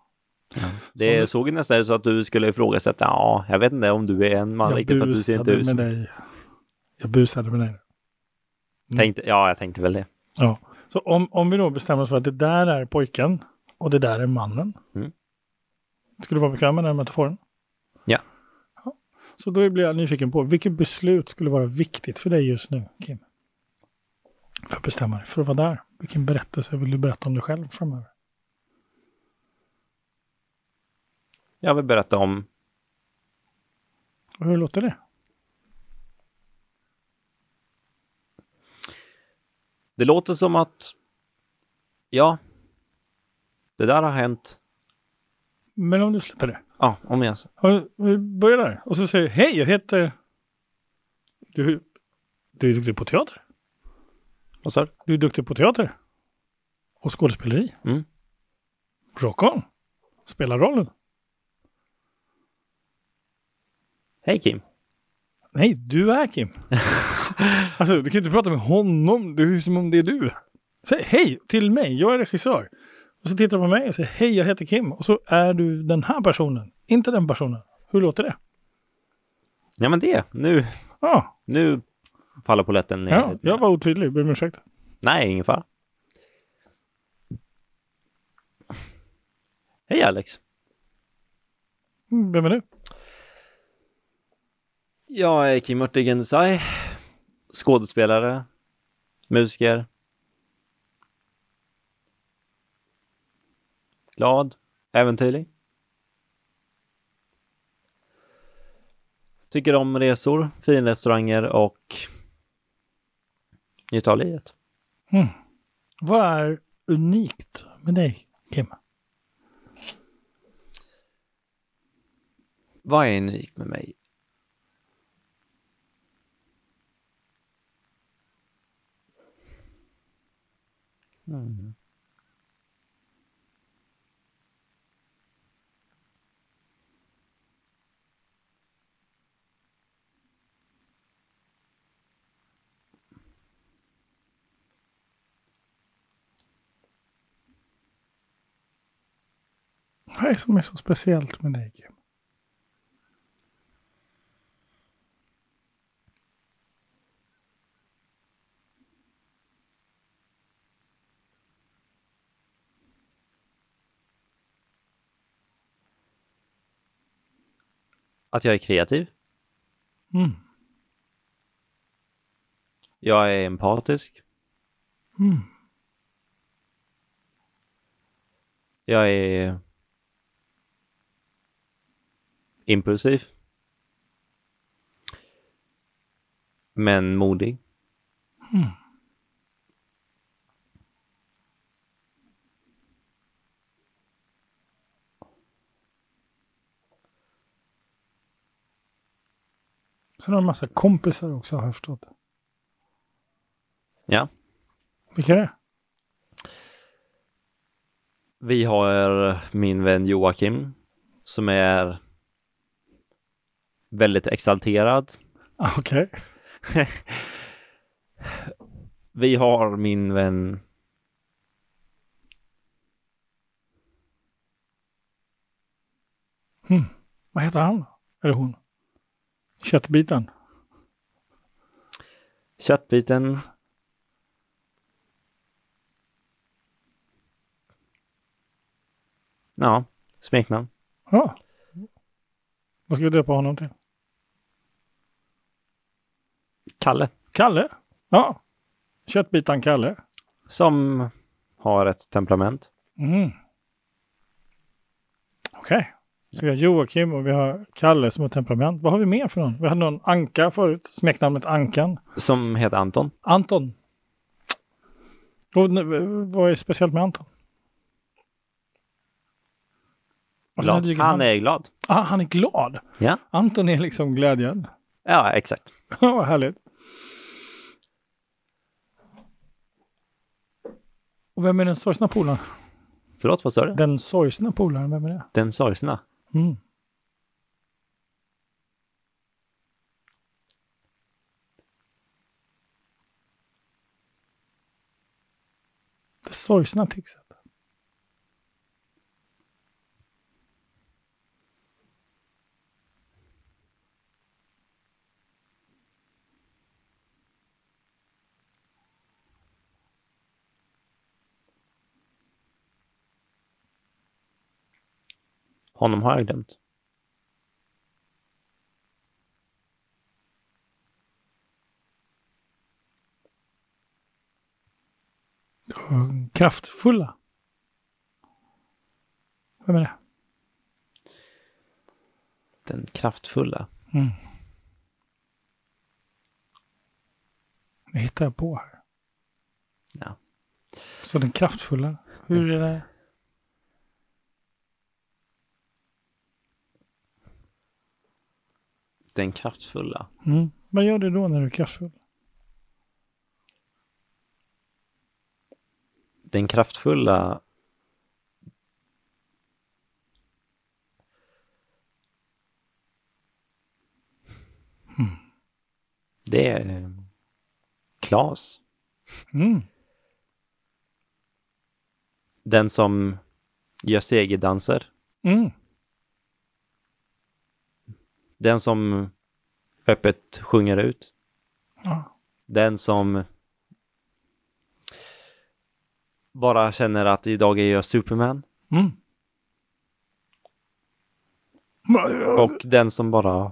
Det Så- såg nästan ut så att du skulle ifrågasätta. Ja, jag vet inte om du är en man jag riktigt för att du ser inte ut med som... dig. Jag busade med dig. Tänkte, ja, jag tänkte väl det. Ja. Så om, om vi då bestämmer oss för att det där är pojken och det där är mannen. Mm. Skulle du vara bekväm med den metaforen? Ja. ja. Så då blir jag nyfiken på, vilket beslut skulle vara viktigt för dig just nu, Kim? För att bestämma dig, för att vara där. Vilken berättelse vill du berätta om dig själv framöver? Jag vill berätta om... Hur låter det? Det låter som att... Ja. Det där har hänt. Men om du släpper det. Ja, om jag... Ja, Vi börjar där. Och så säger du, hej, jag heter... Du, du är duktig på teater. Vad sa du? Du är duktig på teater. Och skådespeleri. Mm. Rock on. Spela rollen. Hej Kim. Nej, du är Kim. alltså, du kan inte prata med honom. Det är som om det är du. Säg hej till mig, jag är regissör. Och så tittar du på mig och säger hej, jag heter Kim. Och så är du den här personen, inte den personen. Hur låter det? Ja men det, nu, Ja, nu faller polletten ner. ja lite. jag var otydlig, ber om ursäkt. Nej, ingen fara. Hej Alex. Vem är du? Jag är Kim Örtigen Desai. Skådespelare. Musiker. Glad. Äventyrlig. Tycker om resor, finrestauranger och njuta av livet. Vad är unikt med dig, Kim? Vad är unikt med mig? Mm. Vad är det som är så speciellt med dig, Att jag är kreativ. Mm. Jag är empatisk. Mm. Jag är impulsiv. Men modig. Sen har du en massa kompisar också, har jag förstått. Ja. Vilka är det? Vi har min vän Joakim som är väldigt exalterad. Ah, Okej. Vi har min vän Vad heter han? Eller hon? Köttbiten? Köttbiten. Ja, smeknamn. Ja. Vad ska vi döpa honom till? Kalle. Kalle? Ja. Köttbitan Kalle. Som har ett temperament. Mm. Okej. Så vi har Joakim och vi har Kalle som har temperament. Vad har vi mer för någon? Vi hade någon Anka förut, smeknamnet Ankan. Som heter Anton. Anton. Och, vad är speciellt med Anton? Dyker Han är glad. Ah, han är glad. Ja, Anton är liksom glädjen. ja exakt. Vad härligt. Och vem är den sorgsna polaren? Förlåt, vad sa du? Den sorgsna polaren, vem är det? Den sorgsna. Mm. Det sorgsna tipset. Honom har jag glömt. Kraftfulla. Vem är det? Den kraftfulla. Mm. Det hittar jag på här. Ja. Så den kraftfulla. Hur är det? Den kraftfulla. Mm. Vad gör du då när du är kraftfull? Den kraftfulla Det är eh, Klas. Mm. Den som gör segerdanser. Mm. Den som öppet sjunger ut. Ja. Den som bara känner att idag är jag Superman. Mm. Och den som bara,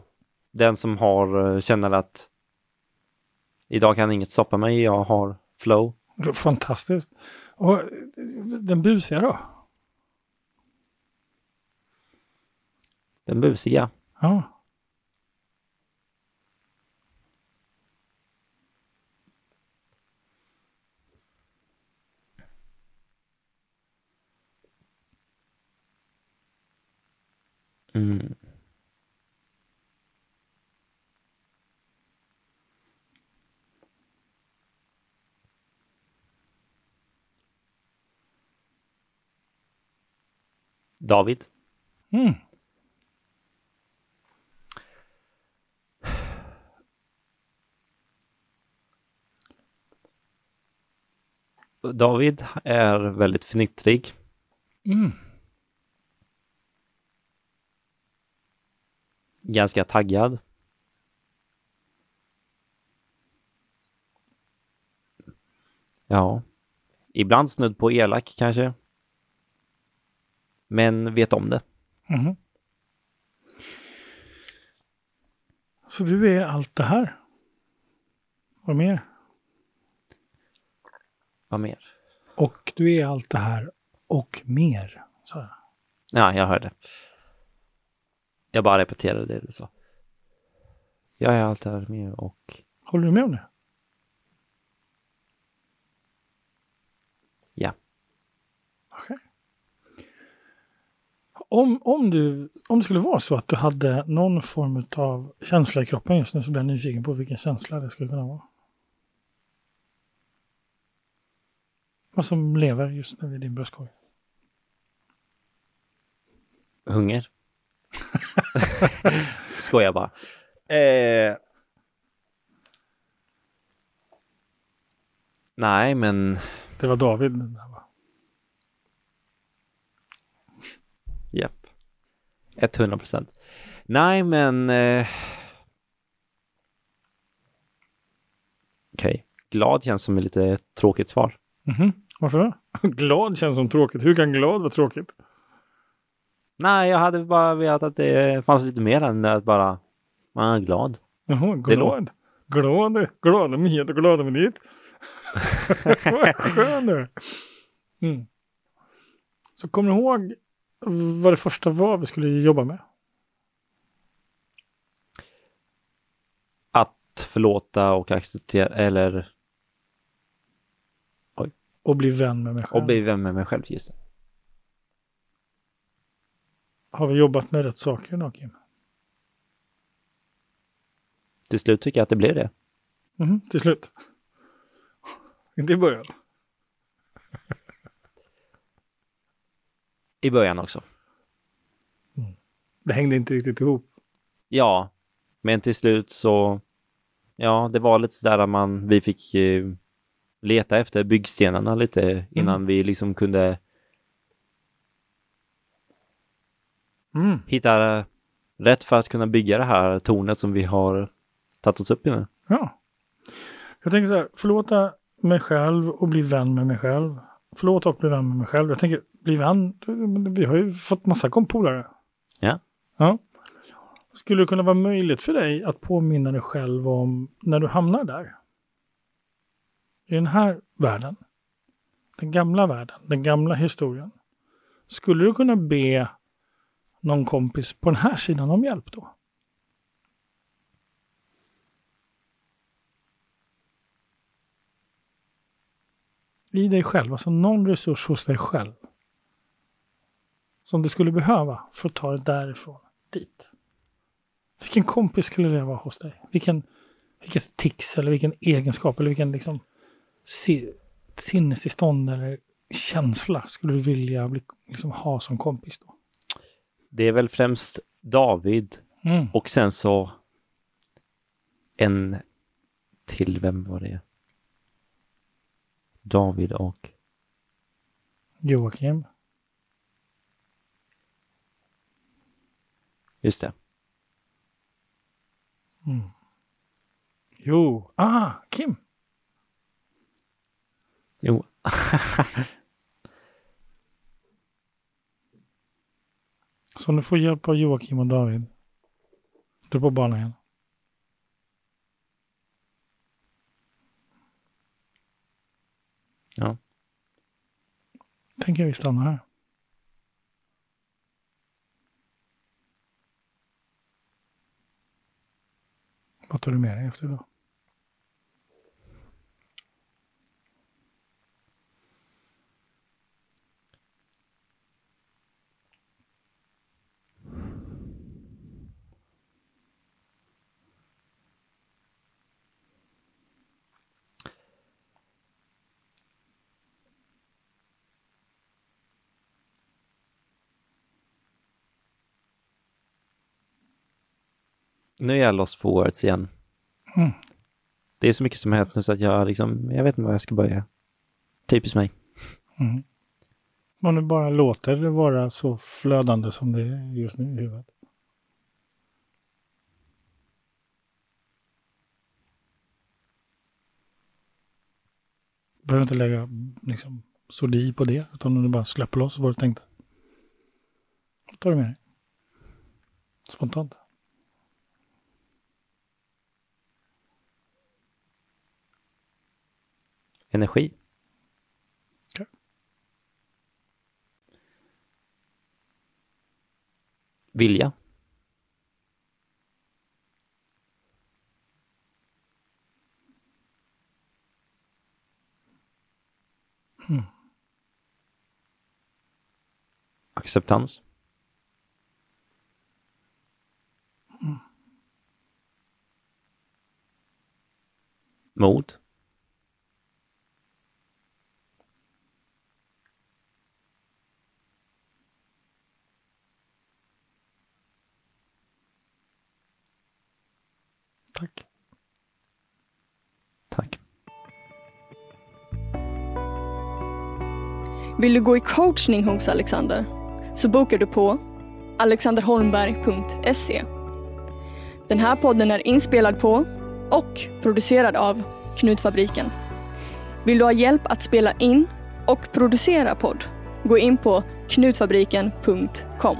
den som har, eh, känner att idag kan inget stoppa mig, jag har flow. Fantastiskt. Och den busiga då? Den busiga. Ja. Mm. David. Mm. David är väldigt fnittrig. Mm. Ganska taggad. Ja. Ibland snudd på elak kanske. Men vet om det. Mhm. Så du är allt det här? Vad mer? Vad mer? Och du är allt det här och mer. Så. jag. Ja, jag hörde. Jag bara repeterade det du sa. Jag är allt det här med och Håller du med om det? ja. Okej. Om, om, du, om det skulle vara så att du hade någon form av känsla i kroppen just nu så blir jag nyfiken på vilken känsla det skulle kunna vara. Vad som lever just nu i din bröstkorg. Hunger. Skojar bara. Eh... Nej, men Det var David. Japp. 100 procent. Nej, men... Eh... Okej. Glad känns som ett lite tråkigt svar. Mhm. Varför då? Glad känns som tråkigt. Hur kan glad vara tråkigt? Nej, jag hade bara velat att det fanns lite mer än att bara man är glad. Jaha, glad. Glad, glada med hit och glada med dit. Vad skön du är. mm. Så kommer du ihåg vad det första var vi skulle jobba med? Att förlåta och acceptera, eller Och bli vän med mig själv. och bli vän med mig själv, just det. Har vi jobbat med rätt saker då, Kim? Till slut tycker jag att det blev det. Mhm, till slut. Inte i början. I början också. Det hängde inte riktigt ihop. Ja, men till slut så, ja, det var lite sådär att man, vi fick eh, leta efter byggstenarna lite innan vi liksom kunde Mm. hitta rätt för att kunna bygga det här tornet som vi har tagit oss upp i nu. Ja. Jag tänker så här, förlåta mig själv och bli vän med mig själv. Förlåta och bli vän med mig själv. Jag tänker, bli vän, vi har ju fått massa kompolare. Ja. Ja. Skulle det kunna vara möjligt för dig att påminna dig själv om när du hamnar där? I den här världen. Den gamla världen, den gamla historien. Skulle du kunna be någon kompis på den här sidan om hjälp då? i dig själv, alltså någon resurs hos dig själv. Som du skulle behöva för att ta det därifrån dit. Vilken kompis skulle det vara hos dig? Vilken, vilket tics eller vilken egenskap eller vilken liksom si, sinnestillstånd eller känsla skulle du vilja bli, liksom, ha som kompis då? Det är väl främst David Mm. och sen så en till, vem var det? David och Joakim. Just det. Jo. Ah, Kim. Jo. Så du får hjälp av Joakim och David. Är på banan igen. Ja. Tänker vi stanna här. Vad tar du med dig efter då? Nu är jag lost forwards igen. Mm. Det är så mycket som har hänt nu så att jag liksom, jag vet inte var jag ska börja. Typiskt mig. Mm. Om du bara låter det vara så flödande som det är just nu i huvudet. Behöver inte lägga liksom, sodi på det, utan om du bara släpper loss vad du tänkte. Då tar du med dig. Spontant. Energi. Okay. Vilja. Acceptans. Mod. Vill du gå i coachning hos Alexander? Så bokar du på alexanderholmberg.se. Den här podden är inspelad på och producerad av Knutfabriken. Vill du ha hjälp att spela in och producera podd? Gå in på knutfabriken.com.